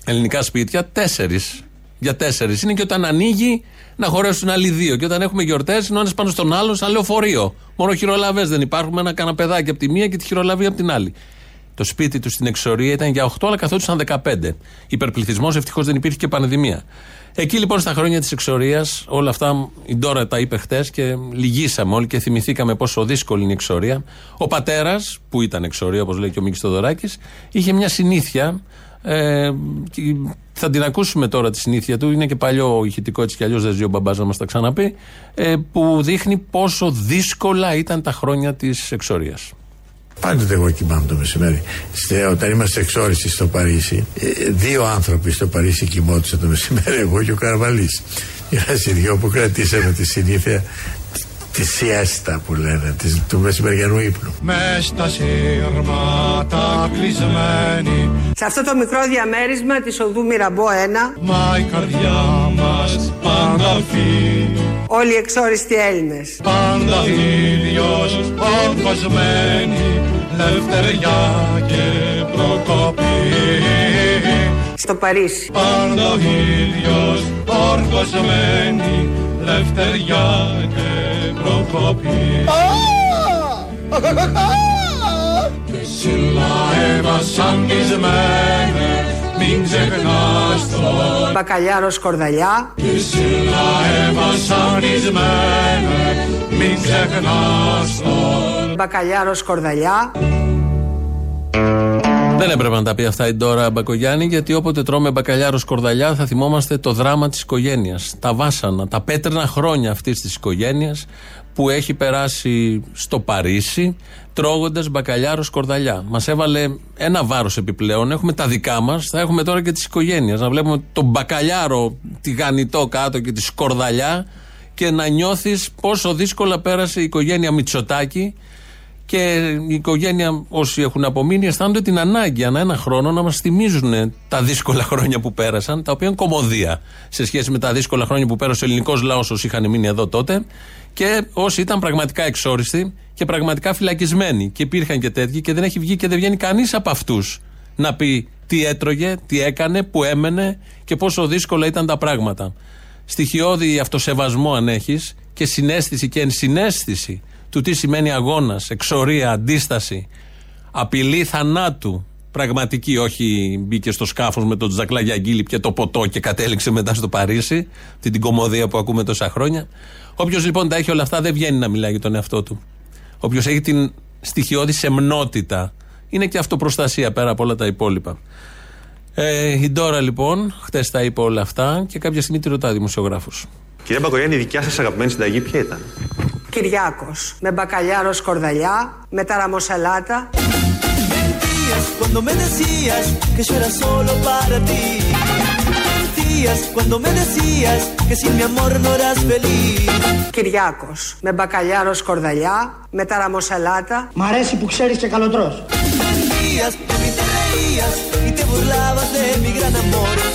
ελληνικά σπίτια, 4 για 4 είναι και όταν ανοίγει να χωρέσουν άλλοι δύο. Και όταν έχουμε γιορτές, είναι ο ένας πάνω στον άλλο, σαν λεωφορείο. Μόνο χειρολαβές δεν υπάρχουν, με ένα καναπεδάκι από τη μία και τη χειρολαβή από την άλλη. Το σπίτι τους στην εξορία ήταν για 8, αλλά καθόντουσαν 15. Υπερπληθυσμός, ευτυχώς δεν υπήρχε και πανδημία. Εκεί λοιπόν στα χρόνια της εξορίας, όλα αυτά η Ντόρα τα είπε χτες και λυγίσαμε όλοι και θυμηθήκαμε πόσο δύσκολη είναι η εξορία. Ο πατέρας, που ήταν εξορία, όπως λέει και ο Μίκης Τοδωράκη, είχε μια συνήθεια. Ε, θα την ακούσουμε τώρα τη συνήθεια του. Είναι και παλιό ηχητικό έτσι κι αλλιώς δεν ζει ο μπαμπάς να μας τα ξαναπεί. Ε, που δείχνει πόσο δύσκολα ήταν τα χρόνια της εξορίας. Πάντοτε εγώ κοιμάμαι το μεσημέρι. Στε, όταν είμαστε εξόριστοι στο Παρίσι, ε, δύο άνθρωποι στο Παρίσι κοιμόντουσαν το μεσημέρι, εγώ και ο Καρβαλής. Είμαστε οι δυο που κρατήσαμε τη συνήθεια τη σιέστα που λένε, της, του μεσημεριανού ύπνου. Μες στα σύρματα κλεισμένη. Σε αυτό το μικρό διαμέρισμα της οδού Μυραμπό 1 Μα η καρδιά μας πάντα αυτή Όλοι οι εξόριστοι Έλληνες. Πάντα ίδιος ορκωσμένη Λευτεριά και προκοπή. Στο Παρίσι. Πάντα ίδιος ορκωσμένη Λευτεριά και προκοπή Και σύλλα βασανισμένε Μην ξεχνάς το Μπακαλιάρος Κορδαλιά. Και σύλλα βασανισμένε Μην ξεχνάς το Μπακαλιάρος Κορδαλιά Δεν έπρεπε να τα πει αυτά η Ντόρα Μπακογιάννη, γιατί όποτε τρώμε μπακαλιάρο σκορδαλιά θα θυμόμαστε το δράμα της οικογένειας. Τα βάσανα, τα πέτρινα χρόνια αυτής της οικογένειας που έχει περάσει στο Παρίσι τρώγοντας μπακαλιάρο σκορδαλιά. Μας έβαλε ένα βάρος επιπλέον. Έχουμε τα δικά μας, θα έχουμε τώρα και της οικογένειας. Να βλέπουμε τον μπακαλιάρο τηγανιτό κάτω και τη σκορδαλιά και να νιώθεις πόσο δύσκολα πέρασε η οικογένεια Μητσοτάκη και η οικογένεια, όσοι έχουν απομείνει, αισθάνονται την ανάγκη ανά ένα χρόνο να μας θυμίζουν τα δύσκολα [LAUGHS] χρόνια που πέρασαν, τα οποία είναι κομμωδία σε σχέση με τα δύσκολα χρόνια που πέρασε ο ελληνικός λαός όσοι είχαν μείνει εδώ τότε και όσοι ήταν πραγματικά εξόριστοι και πραγματικά φυλακισμένοι. Και υπήρχαν και τέτοιοι και δεν έχει βγει και δεν βγαίνει κανείς από αυτούς να πει τι έτρωγε, τι έκανε, που έμενε και πόσο δύσκολα ήταν τα πράγματα. Στοιχειώδη αυτοσεβασμό αν έχεις και συνέστηση και ενσυναίσθηση του τι σημαίνει αγώνας, εξορία, αντίσταση, απειλή θανάτου. Πραγματική, όχι μπήκε στο σκάφος με τον Τζακλά Αγγίλη και το ποτό και κατέληξε μετά στο Παρίσι, αυτή την κομμωδία που ακούμε τόσα χρόνια. Όποιος λοιπόν τα έχει όλα αυτά δεν βγαίνει να μιλάει για τον εαυτό του. Όποιος έχει την στοιχειώδης σεμνότητα, είναι και αυτοπροστασία πέρα από όλα τα υπόλοιπα. Ε, η Ντόρα λοιπόν, χτες τα είπε όλα αυτά και κάποια στιγμή τη ρωτά δημοσιογράφος. Κυρία Μπακογιάννη, η δικιά σας αγαπημένη συνταγή ποια ήταν; Κυριάκος. Με μπακαλιάρο σκορδαλιά Με ταραμοσαλάτα Κυριάκος. Με μπακαλιάρο σκορδαλιά Με ταραμοσαλάτα Μ' αρέσει που ξέρεις και καλοτρός. Αρέσει που ξέρεις και καλοτρός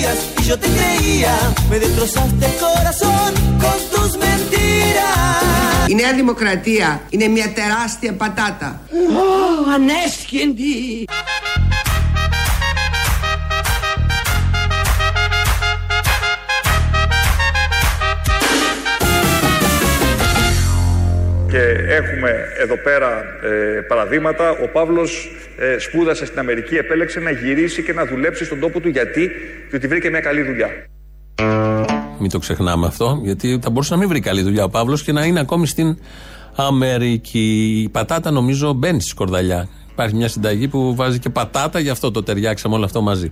Mentías y yo te creía, me destrozaste el corazón con tus mentiras. Η Νέα Δημοκρατία είναι μια τεράστια πατάτα Ω, ανέσχυντη. Και έχουμε εδώ πέρα ε, παραδείγματα. Ο Παύλος ε, σπούδασε στην Αμερική, επέλεξε να γυρίσει και να δουλέψει στον τόπο του. Γιατί; Διότι βρήκε μια καλή δουλειά. Μην το ξεχνάμε αυτό, γιατί θα μπορούσε να μην βρει καλή δουλειά ο Παύλος και να είναι ακόμη στην Αμερική. Η πατάτα νομίζω μπαίνει στη σκορδαλιά. Υπάρχει μια συνταγή που βάζει και πατάτα, γι' αυτό το ταιριάξαμε όλο αυτό μαζί.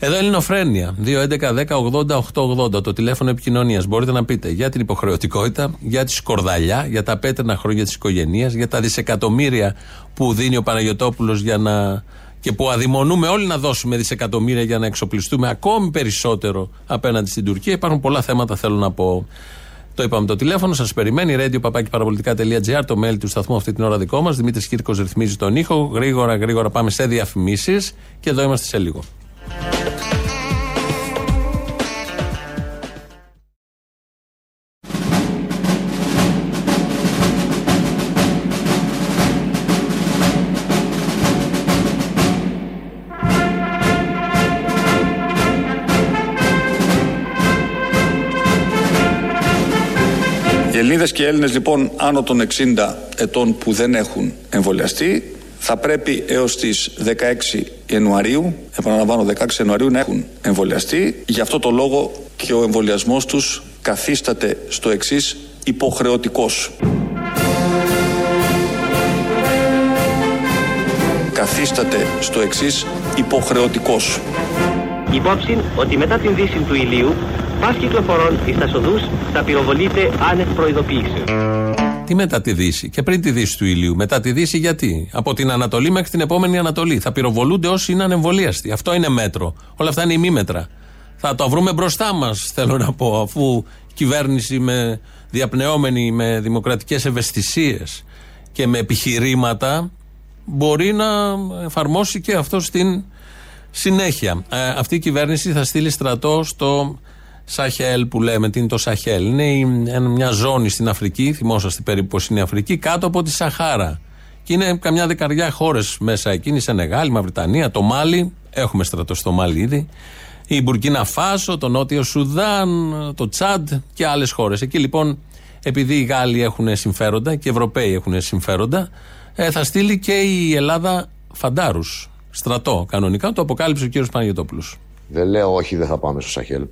Εδώ Ελληνοφρένεια. 2.11.10.80.880 το τηλέφωνο επικοινωνίας. Μπορείτε να πείτε για την υποχρεωτικότητα, για τη σκορδαλιά, για τα πέτρινα χρόνια της οικογένειας, για τα δισεκατομμύρια που δίνει ο Παναγιοτόπουλος για να. και που αδειμονούμε όλοι να δώσουμε δισεκατομμύρια για να εξοπλιστούμε ακόμη περισσότερο απέναντι στην Τουρκία. Υπάρχουν πολλά θέματα θέλω να πω. Το είπαμε το τηλέφωνο, σας περιμένει. Radio papakiparapolitica.gr, το mail του σταθμού αυτή την ώρα δικό μας. Δημήτρης Κύρκος ρυθμίζει τον ήχο. Γρήγορα, γρήγορα πάμε σε διαφημίσεις και εδώ είμαστε σε λίγο. Οι Ελληνίδες και οι Έλληνες λοιπόν άνω των 60 ετών που δεν έχουν εμβολιαστεί θα πρέπει έως τις 16 Ιανουαρίου, επαναλαμβάνω 16 Ιανουαρίου να έχουν εμβολιαστεί. Γι' αυτό το λόγο και ο εμβολιασμός τους καθίσταται στο εξής υποχρεωτικός. Καθίσταται στο εξής υποχρεωτικός. Υπόψη ότι μετά την δύση του ηλίου, πας κυκλοφορών εις τα σοδούς θα πυροβολείται άνευ προειδοποιήσεως. Τι μετά τη Δύση και πριν τη Δύση του ηλίου. Μετά τη Δύση γιατί; Από την Ανατολή μέχρι την επόμενη Ανατολή. Θα πυροβολούνται όσοι είναι ανεμβολίαστοι. Αυτό είναι μέτρο. Όλα αυτά είναι ημίμετρα. Θα το βρούμε μπροστά μας, θέλω να πω, αφού η κυβέρνηση με διαπνεόμενη με δημοκρατικές ευαισθησίες και με επιχειρήματα μπορεί να εφαρμόσει και αυτό στην συνέχεια. Ε, αυτή η κυβέρνηση θα στείλει στρατό στο Σαχέλ που λέμε, τι είναι το Σαχέλ. Είναι η- μια ζώνη στην Αφρική, θυμόσαστε περίπου πώς είναι η Αφρική, κάτω από τη Σαχάρα. Και είναι καμιά δεκαριά χώρες μέσα εκεί, η Σενεγάλη, η Μαυριτανία, το Μάλι. Έχουμε στρατό στο Μάλι ήδη. Η Μπουρκίνα Φάσο, το Νότιο Σουδάν, το Τσάντ και άλλες χώρες. Εκεί λοιπόν, επειδή οι Γάλλοι έχουν συμφέροντα και οι Ευρωπαίοι έχουν συμφέροντα, ε, θα στείλει και η Ελλάδα φαντάρους. Στρατό κανονικά. Το αποκάλυψε ο κύριος Παναγιώτοπουλος. Δεν λέω όχι, δεν θα πάμε στο Σαχέλ.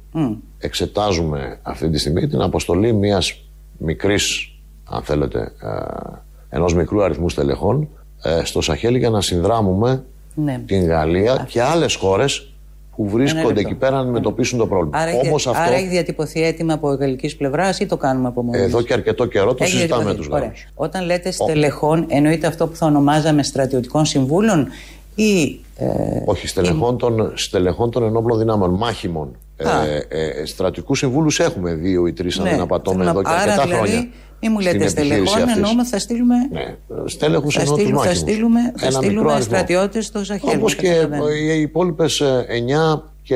Εξετάζουμε αυτή τη στιγμή την αποστολή μιας μικρής, αν θέλετε, ε, ενός μικρού αριθμού στελεχών ε, στο Σαχέλ για να συνδράμουμε Ναι. την Γαλλία και άλλες χώρες που βρίσκονται λεπτό. εκεί πέρα να αντιμετωπίσουν το πρόβλημα. Άρα, έχει, Όμως αυτό άρα έχει διατυπωθεί έτοιμα από γαλλικής πλευράς ή το κάνουμε από μόνοι εδώ μας; και αρκετό καιρό το Έχει συζητάμε με διατυπωθεί. τους Ωραία. Γάλλους. Όταν λέτε στελεχών, εννοείται αυτό που θα ονομάζαμε στρατιωτικών συμβούλων ή. Ε, Όχι, στελεχών των, στελεχών των ενόπλων δυνάμεων, μάχημων. Ε, Α. ε, στρατιωτικούς συμβούλους έχουμε δύο ή τρεις, αν ναι, δεν απατώμε, θέλω εδώ να- και άρα, αρκετά δηλαδή, χρόνια. Μην μου στην λέτε επιχείρηση στελεχών, αυτής. εννοούμε θα στείλουμε. Στέλεχους Θα εννοώ του στείλουμε, θα μάχημους. στείλουμε, θα Ένα μικρό στείλουμε αριθμό. στρατιώτες στο Σαχέλ. Όπως με και καταλαβαίνω. οι υπόλοιπες 9 και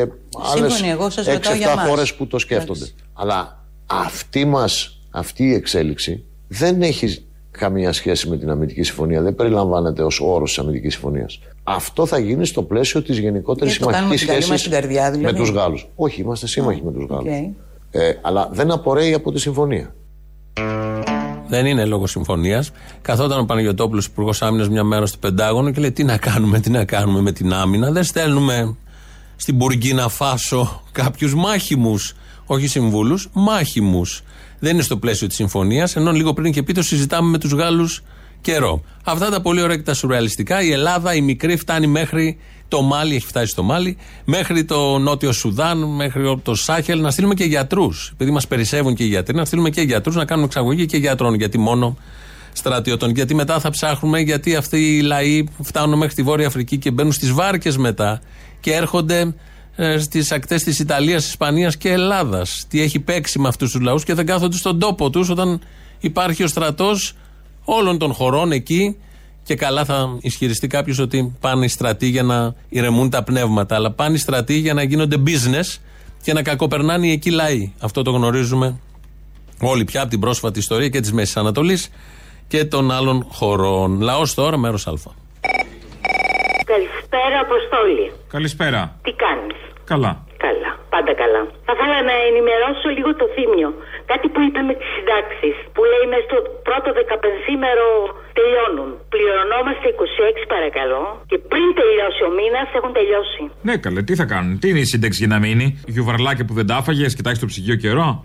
άλλες Σύμφωνοι, εγώ σας ρωτάω για 6-7 μας. χώρες που το σκέφτονται. Αλλά αυτή μας, αυτή η εξέλιξη δεν έχει καμία σχέση με την αμυντική συμφωνία. Δεν περιλαμβάνεται ως όρος της αμυντικής συμφωνίας. Αυτό θα γίνει στο πλαίσιο της γενικότερης Γιατί το κάνουμε συμμαχικής την καλή μας σχέσης την καρδιά, με δηλαδή. τους Γάλλους. Όχι, είμαστε σύμμαχοι με τους Γάλλους. Οκ. Ε, αλλά δεν απορρέει από τη συμφωνία. Δεν είναι λόγω συμφωνίας. Καθόταν ο Παναγιοτόπουλος, Υπουργός Άμυνας, μια μέρα στο Πεντάγωνο και λέει: Τι να κάνουμε, τι να κάνουμε με την άμυνα; Δεν στέλνουμε στην Μπουργκίνα Φάσο κάποιους μάχημους. Όχι συμβούλους, μάχημους. Δεν είναι στο πλαίσιο της συμφωνίας. Ενώ λίγο πριν και πει το συζητάμε με τους Γάλλους καιρό. Αυτά τα πολύ ωραία και τα σουρεαλιστικά. Η Ελλάδα, η μικρή, φτάνει μέχρι το Μάλι, έχει φτάσει στο Μάλι, μέχρι το Νότιο Σουδάν, μέχρι το Σάχελ. Να στείλουμε και γιατρούς. Επειδή μας περισσεύουν και οι γιατροί, να στείλουμε και γιατρούς να κάνουμε εξαγωγή και γιατρών. Γιατί μόνο στρατιώτων. Γιατί μετά θα ψάχνουμε, γιατί αυτοί οι λαοί φτάνουν μέχρι τη Βόρεια Αφρική και μπαίνουν στις βάρκες μετά και έρχονται ε, στις ακτές της Ιταλίας, Ισπανίας και Ελλάδας. Τι έχει παίξει με αυτούς τους λαούς και δεν κάθονται στον τόπο τους όταν υπάρχει ο στρατός όλων των χωρών εκεί. Και καλά θα ισχυριστεί κάποιος ότι πάνε οι στρατοί για να ηρεμούν τα πνεύματα. Αλλά πάνε οι στρατοί για να γίνονται business και να κακοπερνάνε οι εκεί λαοί. Αυτό το γνωρίζουμε όλοι πια από την πρόσφατη ιστορία και της Μέσης Ανατολής και των άλλων χωρών. Λαός τώρα, μέρος Α. Καλησπέρα, Αποστόλη. Καλησπέρα. Τι κάνεις; Καλά. Καλά, πάντα καλά. Θα ήθελα να ενημερώσω λίγο το θύμιο. Κάτι που είπε με τις συντάξεις. Που λέει μέσα στο πρώτο δεκαπενθήμερο τελειώνουν. Πληρωνόμαστε 26 παρακαλώ. Και πριν τελειώσει ο μήνας έχουν τελειώσει. Ναι, καλέ, τι θα κάνουν; Τι είναι η σύνταξη για να μείνει; Γιουβαρλάκια που δεν τα έφαγε, κοιτάξει το ψυγείο καιρό; [LAUGHS]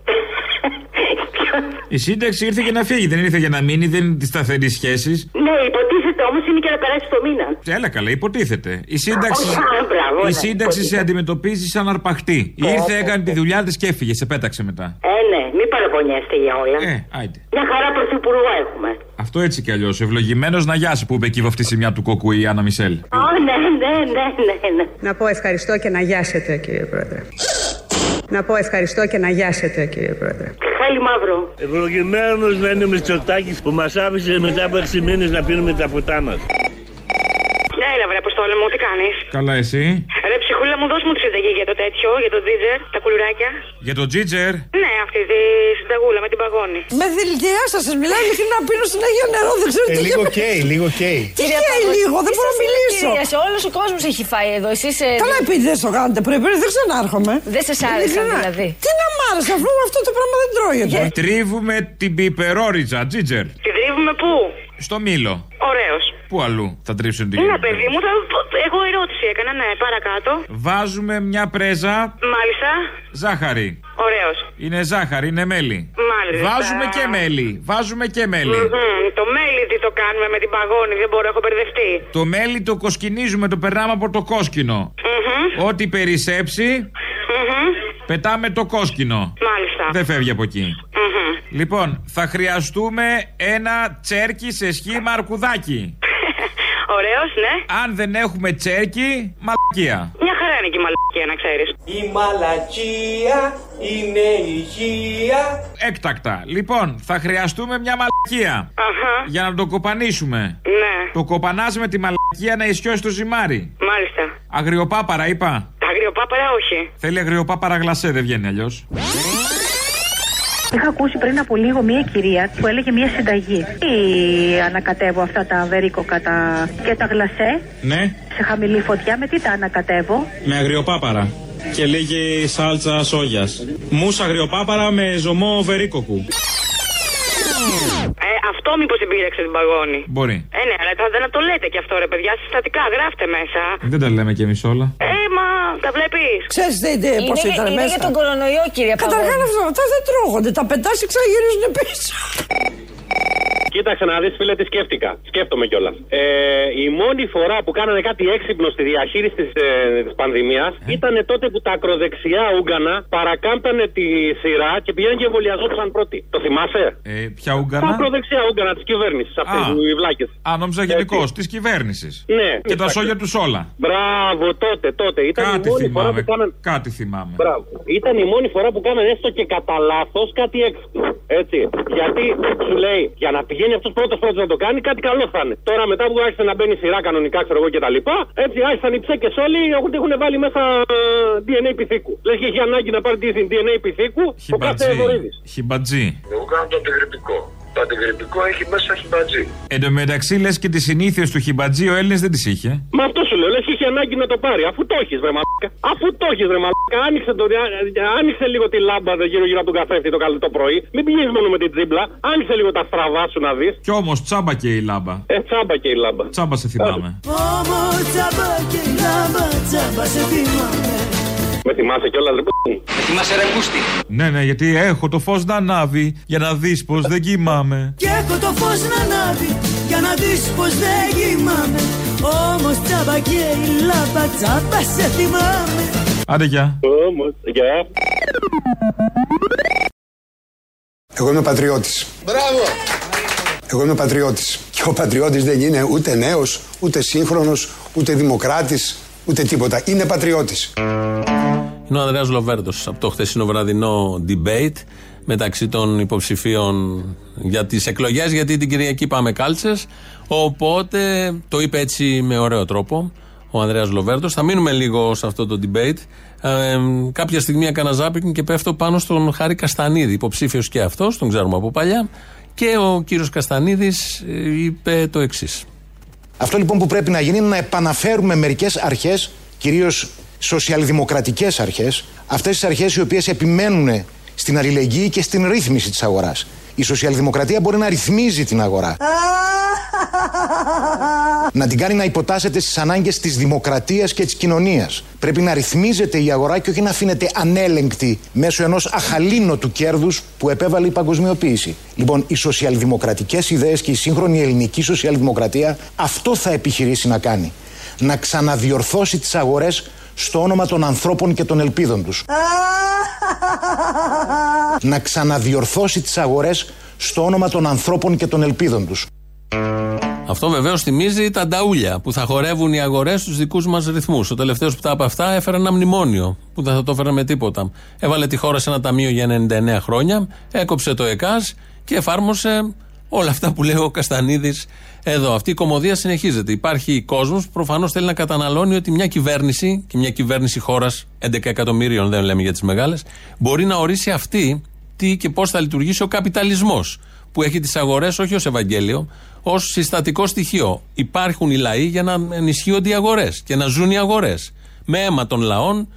Η σύνταξη ήρθε για να φύγει, δεν ήρθε για να μείνει, δεν είναι τη σταθερή σχέσης. Ναι, υποτίθεται όμως είναι και να περάσει το μήνα. Έλα καλά, υποτίθεται. Η σύνταξη, Όχι, α, μπράβο, η ναι, σύνταξη σε υποτίθεται. αντιμετωπίζει σαν αρπαχτή. Ήρθε, έκανε τη δουλειά της και έφυγε, σε πέταξε μετά. Ε, ναι, μην παραπονιέστε για όλα. Ε, άιντε. Μια χαρά πρωθυπουργό έχουμε. Αυτό έτσι κι αλλιώς. Ευλογημένος να γιάσει που είπε εκεί αυτή η σημεία του κόκκου η Άννα Μισελ. Α, ναι, ναι, ναι, ναι, ναι. Να πω ευχαριστώ και να γιάσετε, κύριε Πρόεδρε. Να πω ευχαριστώ και να γιάσετε, κύριε Πρόεδρε. Χάλι μαύρο. Ευλογημένος να είναι ο Μητσοτάκης που μας άφησε μετά από 6 μήνες να πίνουμε τα ποτά μας. Ναι, έλα, βρε, Αποστόλη μου, τι κάνεις; Καλά, εσύ; Ρε, ψυχούλα μου, δώσ' μου τη συνταγή για το τέτοιο, για το τζίτζερ, τα κουλουράκια. Για το τζίτζερ; Ναι, αυτή τη συνταγούλα με την παγόνη. Με δηλητηριά σας, σα μιλάω ειλικρινά πίνω συνέχεια νερό, δεν ξέρω Ε, τι. λίγο καίει, λίγο καίει. Τι καίει λίγο, δεν μπορώ να μιλήσω. Κυρία, όλος ο κόσμος έχει φάει εδώ. Εσείς, ε, Καλά, επειδή δεν το κάνετε πριν, πριν δεν ξανάρχομαι. Δεν σας άρεσαν, Ειλικρινά. δηλαδή. Τι να μ' άρεσε, αφού αυτό το πράγμα δεν τρώγεται. Τρίβουμε την πιπερόριτσα, τζίτζερ. Τη τρίβουμε πού; Στο μήλο. Ωραίος. Πού αλλού θα τρίψουν την. Ναι, παιδί μου, θα... εγώ ερώτηση έκανα, ναι, παρακάτω. Βάζουμε μια πρέζα Μάλιστα. ζάχαρη. Ωραίος. Είναι ζάχαρη, είναι μέλι. Μάλιστα. Βάζουμε και μέλι. Βάζουμε και μέλι. Μμμ, Το μέλι τι το κάνουμε με την παγόνη, δεν μπορώ, έχω μπερδευτεί. Το μέλι το κοσκινίζουμε, το περνάμε από το κόσκινο. Μμμ. Ό,τι περισσέψει, Μμμ. πετάμε το κόσκινο. Μάλιστα. Δεν φεύγει από εκεί. Μμμ. Λοιπόν, θα χρειαστούμε ένα τσέρκι σε σχήμα αρκουδάκι. [LAUGHS] Ωραίος, ναι. Αν δεν έχουμε τσέρκι, μαλακία. Μια χαρά είναι και η μαλακία, να ξέρεις. Η μαλακία είναι υγεία. Έκτακτα. Λοιπόν, θα χρειαστούμε μια μαλακία. Αχα. Για να το κοπανίσουμε. Ναι. Το κοπανάς με τη μαλακία να ισιώσει το ζυμάρι. Μάλιστα. Αγριοπάπαρα, είπα. Τα αγριοπάπαρα, όχι. Θέλει αγριοπάπαρα γλασέ, δεν βγαίνει αλλιώς. Είχα ακούσει πριν από λίγο μία κυρία που έλεγε μία συνταγή. Τι ανακατεύω αυτά τα βερίκοκα τα... και τα γλασέ; Ναι, σε χαμηλή φωτιά, με τι τα ανακατεύω; με αγριοπάπαρα. Και λέγε σάλτσα σόγιας. Μουσα αγριοπάπαρα με ζωμό βερίκοκου. Ε, αυτό μήπως την πείραξε την παγόνη. Μπορεί. Ε, ναι, αλλά θα δεν το λέτε και αυτό, ρε παιδιά, συστατικά, γράφτε μέσα. Δεν τα λέμε κι εμείς όλα. Ε, μα τα βλέπεις. Ξέρεις τι, τι, πώς Είναι, ήταν είναι μέσα. για τον κορονοϊό, κυρία Καταρχάς Παγώνη. αυτό, αυτά δεν τρώγονται. Τα πετάς και ξαναγυρίζουν πίσω. Κοίταξε να δεις, φίλε, τι σκέφτηκα. Σκέφτομαι κιόλας. Ε, η μόνη φορά που κάνανε κάτι έξυπνο στη διαχείριση της ε, της πανδημίας ήταν τότε που τα ακροδεξιά Ούγκανα παρακάμπτανε τη σειρά και πηγαίνουν και εμβολιαζόντουσαν πρώτοι. Το θυμάσαι; Ε, ποια Τα Ούγκανα. ακροδεξιά Ούγκανα της κυβέρνησης. Αυτές Α. οι βλάκες. Α, νόμιζα γενικώ της κυβέρνησης. Ναι. Και τα εντάξει. σόγια τους όλα. Μπράβο, τότε, τότε. Ήταν Κάτι η μόνη φορά θυμάμαι. που κάνανε. Κάτι θυμάμαι. Μπράβο. Ήταν η μόνη φορά που κάνανε έστω και κατά λάθος κάτι έξυπνο. Έτσι. Γιατί σου λέει, για να πηγαίνει αυτός πρώτος πρώτος να το κάνει, κάτι καλό θα είναι. Τώρα μετά που άρχισε να μπαίνει σειρά κανονικά, ξέρω εγώ και τα λοιπά, έτσι άρχισαν οι ψέκες όλοι ότι έχουν βάλει μέσα ε, DNA πυθίκου. Λες και έχει ανάγκη να πάρει τη DNA πυθίκου ο κάθε Χιμπατζή. Βορύδη. Χιμπατζή. Εγώ κάνω το αντιγρυπικό. Το αντιγρυπικό έχει μέσα χιμπατζή. Εν τω μεταξύ λες και τις συνήθειες του χιμπατζή ο Έλληνες δεν τις είχε. Μα αυτό σου λέω, λες και έχει ανάγκη να το πάρει. Αφού το έχεις, ρε μαλάκα. Αφού το έχεις, ρε μαλάκα. Άνοιξε, το, άνοιξε λίγο τη λάμπα γύρω-γύρω από τον καθρέφτη το καλό το πρωί. Μην πηγαίνεις μόνο με την τζίμπλα. Άνοιξε λίγο τα στραβά σου να δεις. Κι όμως τσάμπα και η λάμπα. Ε, τσάμπα και η λάμπα. Τσάμπα σε θυμάμαι. Όμω τσάμπα και λάμπα, τσάμπα σε θυμάμαι. Με θυμάσαι κιόλας, ρε π***. Θυμάσαι ρε Κούστη. Ναι, ναι, γιατί έχω το φως να ανάβει για να δεις πως δεν κοιμάμαι. Και έχω το φως να ανάβει για να δεις πως δεν κοιμάμαι Όμως τσάμπα και η λάμπα τσάμπα σε θυμάμαι Άντε, γεια. Όμως, γεια. Εγώ είμαι πατριώτης. Μπράβο! Εγώ είμαι πατριώτης. Και ο πατριώτης δεν είναι ούτε νέος, ούτε σύγχρονος, ούτε δημοκράτης, ούτε τίποτα. Είναι πατριώτης. Είναι ο Ανδρέας Λοβέρντος από το χθεσινό βραδινό debate μεταξύ των υποψηφίων για τις εκλογές, γιατί την Κυριακή πάμε κάλτσες. Οπότε το είπε έτσι με ωραίο τρόπο ο Ανδρέας Λοβέρντος. Θα μείνουμε λίγο σε αυτό το debate. Ε, κάποια στιγμή έκανα ζάπινγκ και πέφτω πάνω στον Χάρη Καστανίδη, υποψήφιος και αυτός, τον ξέρουμε από παλιά. Και ο κύριος Καστανίδης είπε το εξής. Αυτό λοιπόν που πρέπει να γίνει είναι να επαναφέρουμε μερικές αρχές, κυρίως σοσιαλδημοκρατικές αρχές, αυτές τις αρχές οι οποίες επιμένουν στην αλληλεγγύη και στην ρύθμιση της αγοράς. Η σοσιαλδημοκρατία μπορεί να ρυθμίζει την αγορά. να την κάνει να υποτάσσεται στις ανάγκες της δημοκρατίας και της κοινωνίας. Πρέπει να ρυθμίζεται η αγορά και όχι να αφήνεται ανέλεγκτη μέσω ενός αχαλήνοτου κέρδους που επέβαλε η παγκοσμιοποίηση. Λοιπόν, οι σοσιαλδημοκρατικές ιδέες και η σύγχρονη ελληνική σοσιαλδημοκρατία αυτό θα επιχειρήσει να κάνει. Να ξαναδιορθώσει τις αγορές στο όνομα των ανθρώπων και των ελπίδων τους. [LAUGHS] να ξαναδιορθώσει τις αγορές στο όνομα των ανθρώπων και των ελπίδων τους. Αυτό βεβαίως θυμίζει τα νταούλια που θα χορεύουν οι αγορές στους δικούς μας ρυθμούς. Ο τελευταίος που τα είπε αυτά έφερε ένα μνημόνιο που δεν θα το έφερε με τίποτα. Έβαλε τη χώρα σε ένα ταμείο για 99 χρόνια, έκοψε το ΕΚΑΣ και εφάρμοσε όλα αυτά που λέει ο Καστανίδης εδώ. Αυτή η κομμωδία συνεχίζεται. Υπάρχει κόσμος που προφανώς θέλει να καταναλώνει ότι μια κυβέρνηση, και μια κυβέρνηση χώρας 11 εκατομμύριων, δεν λέμε για τις μεγάλες, μπορεί να ορίσει αυτή τι και πώς θα λειτουργήσει ο καπιταλισμός. Που έχει τις αγορές όχι ως Ευαγγέλιο, ως συστατικό στοιχείο. Υπάρχουν οι λαοί για να ενισχύονται οι αγορές και να ζουν οι αγορές. Με αίμα των λαών.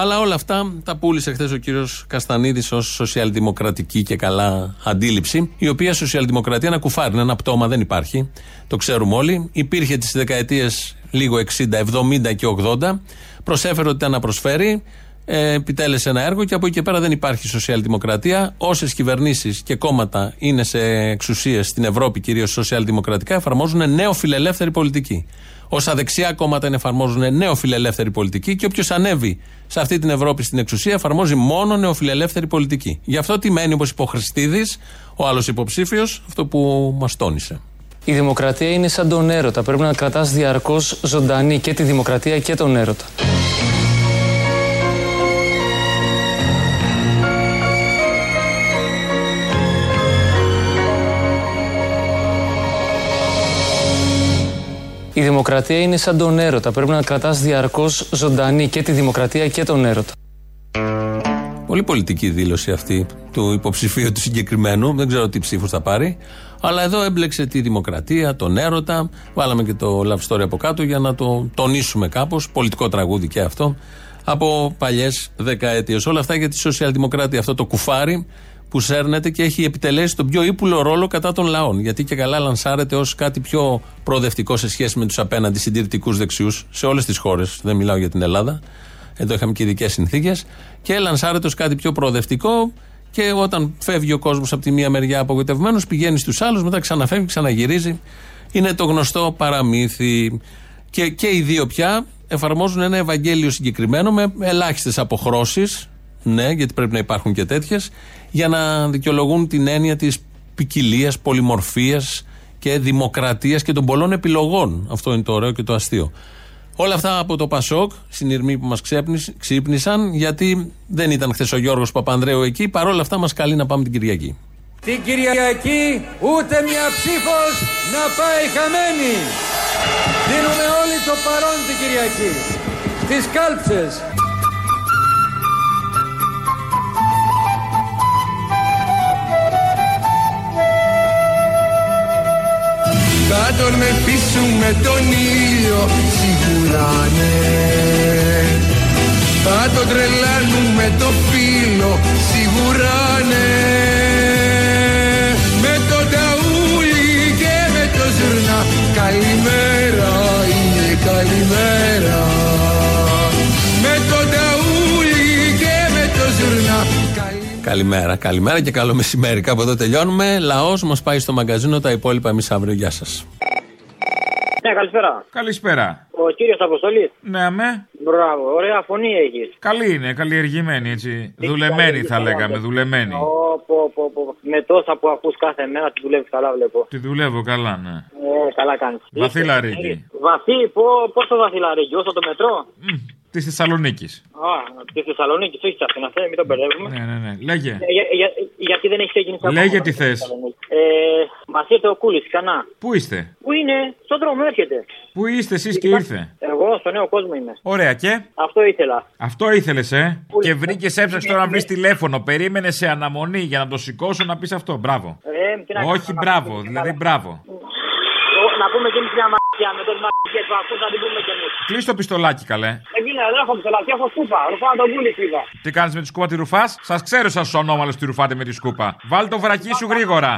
Αλλά όλα αυτά τα πούλησε χθες ο κύριος Καστανίδης ως σοσιαλδημοκρατική και καλά αντίληψη, η οποία σοσιαλδημοκρατία είναι ένα κουφάρι, είναι ένα πτώμα, δεν υπάρχει. Το ξέρουμε όλοι. Υπήρχε τις δεκαετίες λίγο 60, 70 και 80. Προσέφερε ότι ήταν να προσφέρει. Ε, επιτέλεσε ένα έργο και από εκεί και πέρα δεν υπάρχει σοσιαλδημοκρατία. Όσες κυβερνήσεις και κόμματα είναι σε εξουσίες στην Ευρώπη, κυρίως σοσιαλδημοκρατικά, εφαρμόζουν νέο φιλελεύθερη πολιτική. Όσα δεξιά κόμματα εφαρμόζουν νεοφιλελεύθερη πολιτική και όποιος ανέβει σε αυτή την Ευρώπη στην εξουσία εφαρμόζει μόνο νεοφιλελεύθερη πολιτική. Γι' αυτό τι μένει όπως είπε ο Χριστίδη, ο άλλος υποψήφιος, αυτό που μας τόνισε. Η δημοκρατία είναι σαν τον έρωτα. Πρέπει να κρατάς διαρκώς ζωντανή και τη δημοκρατία και τον έρωτα. Η δημοκρατία είναι σαν τον έρωτα. Πρέπει να κρατάς διαρκώς ζωντανή και τη δημοκρατία και τον έρωτα. Πολύ πολιτική δήλωση αυτή του υποψηφίου του συγκεκριμένου. Δεν ξέρω τι ψήφους θα πάρει. Αλλά εδώ έμπλεξε τη δημοκρατία, τον έρωτα. Βάλαμε και το love story από κάτω για να το τονίσουμε κάπως. Πολιτικό τραγούδι και αυτό. Από παλιές δεκαετίες. Όλα αυτά για τη σοσιαλδημοκρατία. Αυτό το κουφάρι που σέρνεται και έχει επιτελέσει τον πιο ύπουλο ρόλο κατά των λαών. Γιατί και καλά λανσάρεται ως κάτι πιο προοδευτικό σε σχέση με τους απέναντι συντηρητικούς δεξιούς σε όλες τις χώρες. Δεν μιλάω για την Ελλάδα. Εδώ είχαμε και ειδικές συνθήκες. Και λανσάρεται ως κάτι πιο προοδευτικό. Και όταν φεύγει ο κόσμος από τη μία μεριά απογοητευμένος, πηγαίνει στους άλλους, μετά ξαναφεύγει, ξαναγυρίζει. Είναι το γνωστό παραμύθι. Και, και οι δύο πια εφαρμόζουν ένα Ευαγγέλιο συγκεκριμένο με ελάχιστες αποχρώσεις. Ναι, γιατί πρέπει να υπάρχουν και τέτοιες, για να δικαιολογούν την έννοια της ποικιλίας, πολυμορφίας και δημοκρατίας και των πολλών επιλογών. Αυτό είναι το ωραίο και το αστείο. Όλα αυτά από το Πασόκ, συνειρμοί που μας ξύπνησαν, γιατί δεν ήταν χθες ο Γιώργος Παπανδρέου εκεί. Παρόλα αυτά, μας καλεί να πάμε την Κυριακή. Την Κυριακή ούτε μια ψήφος να πάει χαμένη. Δίνουμε όλοι το παρόν την Κυριακή. Στις κάλψες. Κάτω με πίσω με τον ήλιο σίγουρα ναι. Θα το τρελάνουμε το φίλο σίγουρα ναι. Με το ταούλι και με το ζουρνά Καλημέρα είναι καλημέρα Καλημέρα, καλημέρα και καλό μεσημέρι. Κάπου εδώ τελειώνουμε. Λαός μας πάει στο μαγκαζίνο. Τα υπόλοιπα εμείς αύριο. Γεια σας. Ναι, καλησπέρα. Καλησπέρα. Ο κύριος Αποστολής. Ναι, αμέ. Μπράβο, ωραία φωνή έχεις. Καλή είναι, καλλιεργημένη έτσι. δουλεμένη θα λέγαμε, δουλεμένη. Πω, πω, πω, πω. Με τόσα που ακούς κάθε μέρα τη δουλεύεις καλά, βλέπω. Τη δουλεύω καλά, ναι. Ε, καλά κάνεις. Βαθύ λαρίκι. Βαθύ, πω, πόσο βαθύ λαρίκι, όσο το μετρό. Της Θεσσαλονίκης. Α, της Θεσσαλονίκης, όχι της Αθήνας, μην τον μπερδεύουμε. Ναι, ναι, ναι. Λέγε. Ε, για, για, γιατί δεν έχεις ξεκινήσει ακόμα. Λέγε τι θες. Ε, Μας ήρθε ο Κούλης, κανά. Πού είστε; Πού είναι, στον δρόμο έρχεται. Πού είστε εσείς και ήρθε; Εγώ στο νέο κόσμο είμαι. Ωραία και; Αυτό ήθελα. Αυτό ήθελες, ε; Και βρήκες έψαξες τώρα να βρεις τηλέφωνο. Περίμενε σε αναμονή για να το σηκώσω να πεις αυτό. Μπράβο. Ε, τι να Όχι, κάνω, μπράβο. να- Δηλαδή, μπράβο. Να πούμε και εμείς μια μαγιά με τον μαγιά που ακούς να την πούμε κι εμείς. Κλείσει το πιστολάκι, καλέ. Έγινε, δεν έχω ψελατή, έχω σκούπα. Ρουφάω τον Κούλη πήγα. Τι κάνεις με τη σκούπα τη ρουφάς; Σας ξέρω σας ονόμαλο τη ρουφάτε με τη σκούπα. Βάλ το βρακί σου γρήγορα.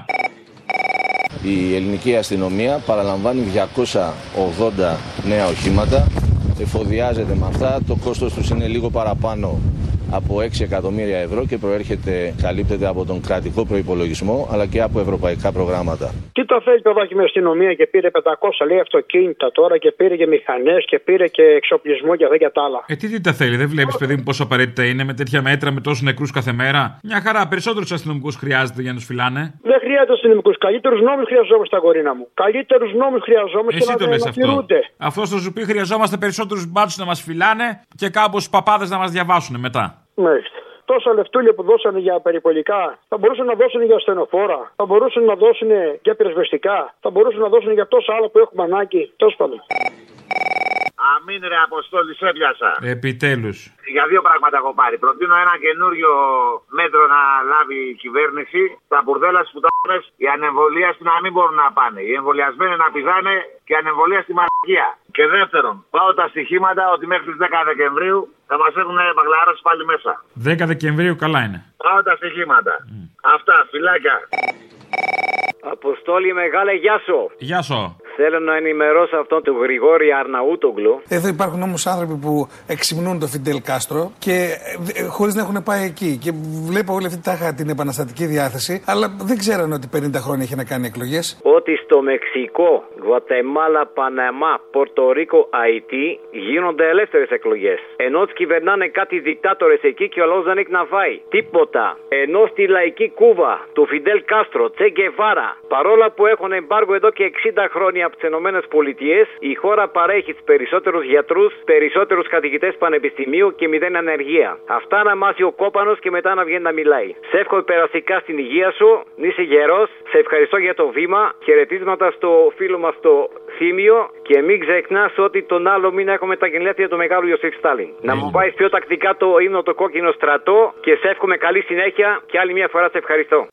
Η ελληνική αστυνομία παραλαμβάνει 280 νέα οχήματα. Εφοδιάζεται με αυτά. Το κόστος τους είναι λίγο παραπάνω από 6 εκατομμύρια ευρώ και προέρχεται, καλύπτεται από τον κρατικό προϋπολογισμό αλλά και από ευρωπαϊκά προγράμματα. Τι το θέλει παιδάκι με αστυνομία και πήρε 500 λέει αυτοκίνητα τώρα και πήρε και μηχανές και πήρε και εξοπλισμό και αυτά και τα άλλα. Ε, τι, τι τα θέλει, δεν βλέπεις, παιδί μου, πόσο απαραίτητα είναι με τέτοια μέτρα, με τόσους νεκρούς κάθε μέρα; Μια χαρά, περισσότερους αστυνομικούς χρειάζεται για να τους φυλάνε. Δεν χρειάζεται αστυνομικούς. Καλύτερους νόμους χρειαζόμαστε, αγορίνα μου. Καλύτερους νόμους χρειαζόμαστε Εσύ και το να, λες να αυτό. τηρούνται. Αυτό θα σου πει χρειαζόμαστε περισσότερους μπάτσου να μας φυλάνε και κάπως παπάδες να μας διαβάσουν μετά. Μάλιστα. Τόσα λεφτούλια που δώσανε για περιπολικά θα μπορούσαν να δώσουν για ασθενοφόρα, θα μπορούσαν να δώσουν για πυροσβεστικά, θα μπορούσαν να δώσουν για τόσα άλλα που έχουμε ανάγκη. Τέλος πάντων. Αμήν ρε Αποστόλη, σε έπιασα. Επιτέλους. Για δύο πράγματα έχω πάρει. Προτείνω ένα καινούριο μέτρο να λάβει η κυβέρνηση. Τα μπουρδέλα στις πουτάνε, οι ανεμβολίαστοι να μην μπορούν να πάνε. Οι εμβολιασμένοι να πηδάνε και οι ανεμβολίαστοι μαγεία. Και δεύτερον, πάω τα στοιχήματα ότι μέχρι τις 10 Δεκεμβρίου θα μας έχουν μπαγλαρώσει πάλι μέσα. 10 Δεκεμβρίου καλά είναι. Πάω τα στοιχήματα. Αυτά, φυλάκια. Αποστόλη μεγάλε, γεια σου. Γεια σου. Θέλω να ενημερώσω αυτόν τον Γρηγόρη Αρναούτογλου. Εδώ υπάρχουν όμως άνθρωποι που εξυμνούν τον Φιντελ Κάστρο και ε, χωρίς να έχουν πάει εκεί. Και βλέπω όλη αυτή τάχα την επαναστατική διάθεση, αλλά δεν ξέρανε ότι 50 χρόνια είχε να κάνει εκλογές. Ότι στο Μεξικό, Γουατεμάλα, Παναμά, Πορτορίκο, Αϊτή γίνονται ελεύθερες εκλογές. Ενώ τι κυβερνάνε κάτι δικτάτορες εκεί και ο λαός δεν έχει να φάει. Τίποτα. Ενώ στη λαϊκή Κούβα του Φιντελ Κάστρο, Τσε Γκεβάρα, παρόλα που έχουν εμπάργο εδώ και 60 χρόνια από τις ΗΠΑ, η χώρα παρέχει του περισσότερους γιατρούς, περισσότερους καθηγητές πανεπιστημίου και μηδέν ανεργία. Αυτά να μάθει ο κόπανος και μετά να βγαίνει να μιλάει. Σε εύχομαι περαστικά στην υγεία σου, να είσαι γερός, σε ευχαριστώ για το βήμα, χαιρετίσματα στο φίλο μας το Θήμιο και μην ξεχνάς ότι τον άλλο μήνα έχουμε τα γενέθλια του μεγάλου Ιωσήφ Στάλιν. Να μου πάει πιο τακτικά το ύμνο το κόκκινο στρατό και σε εύχομαι καλή συνέχεια και άλλη μια φορά σε ευχαριστώ.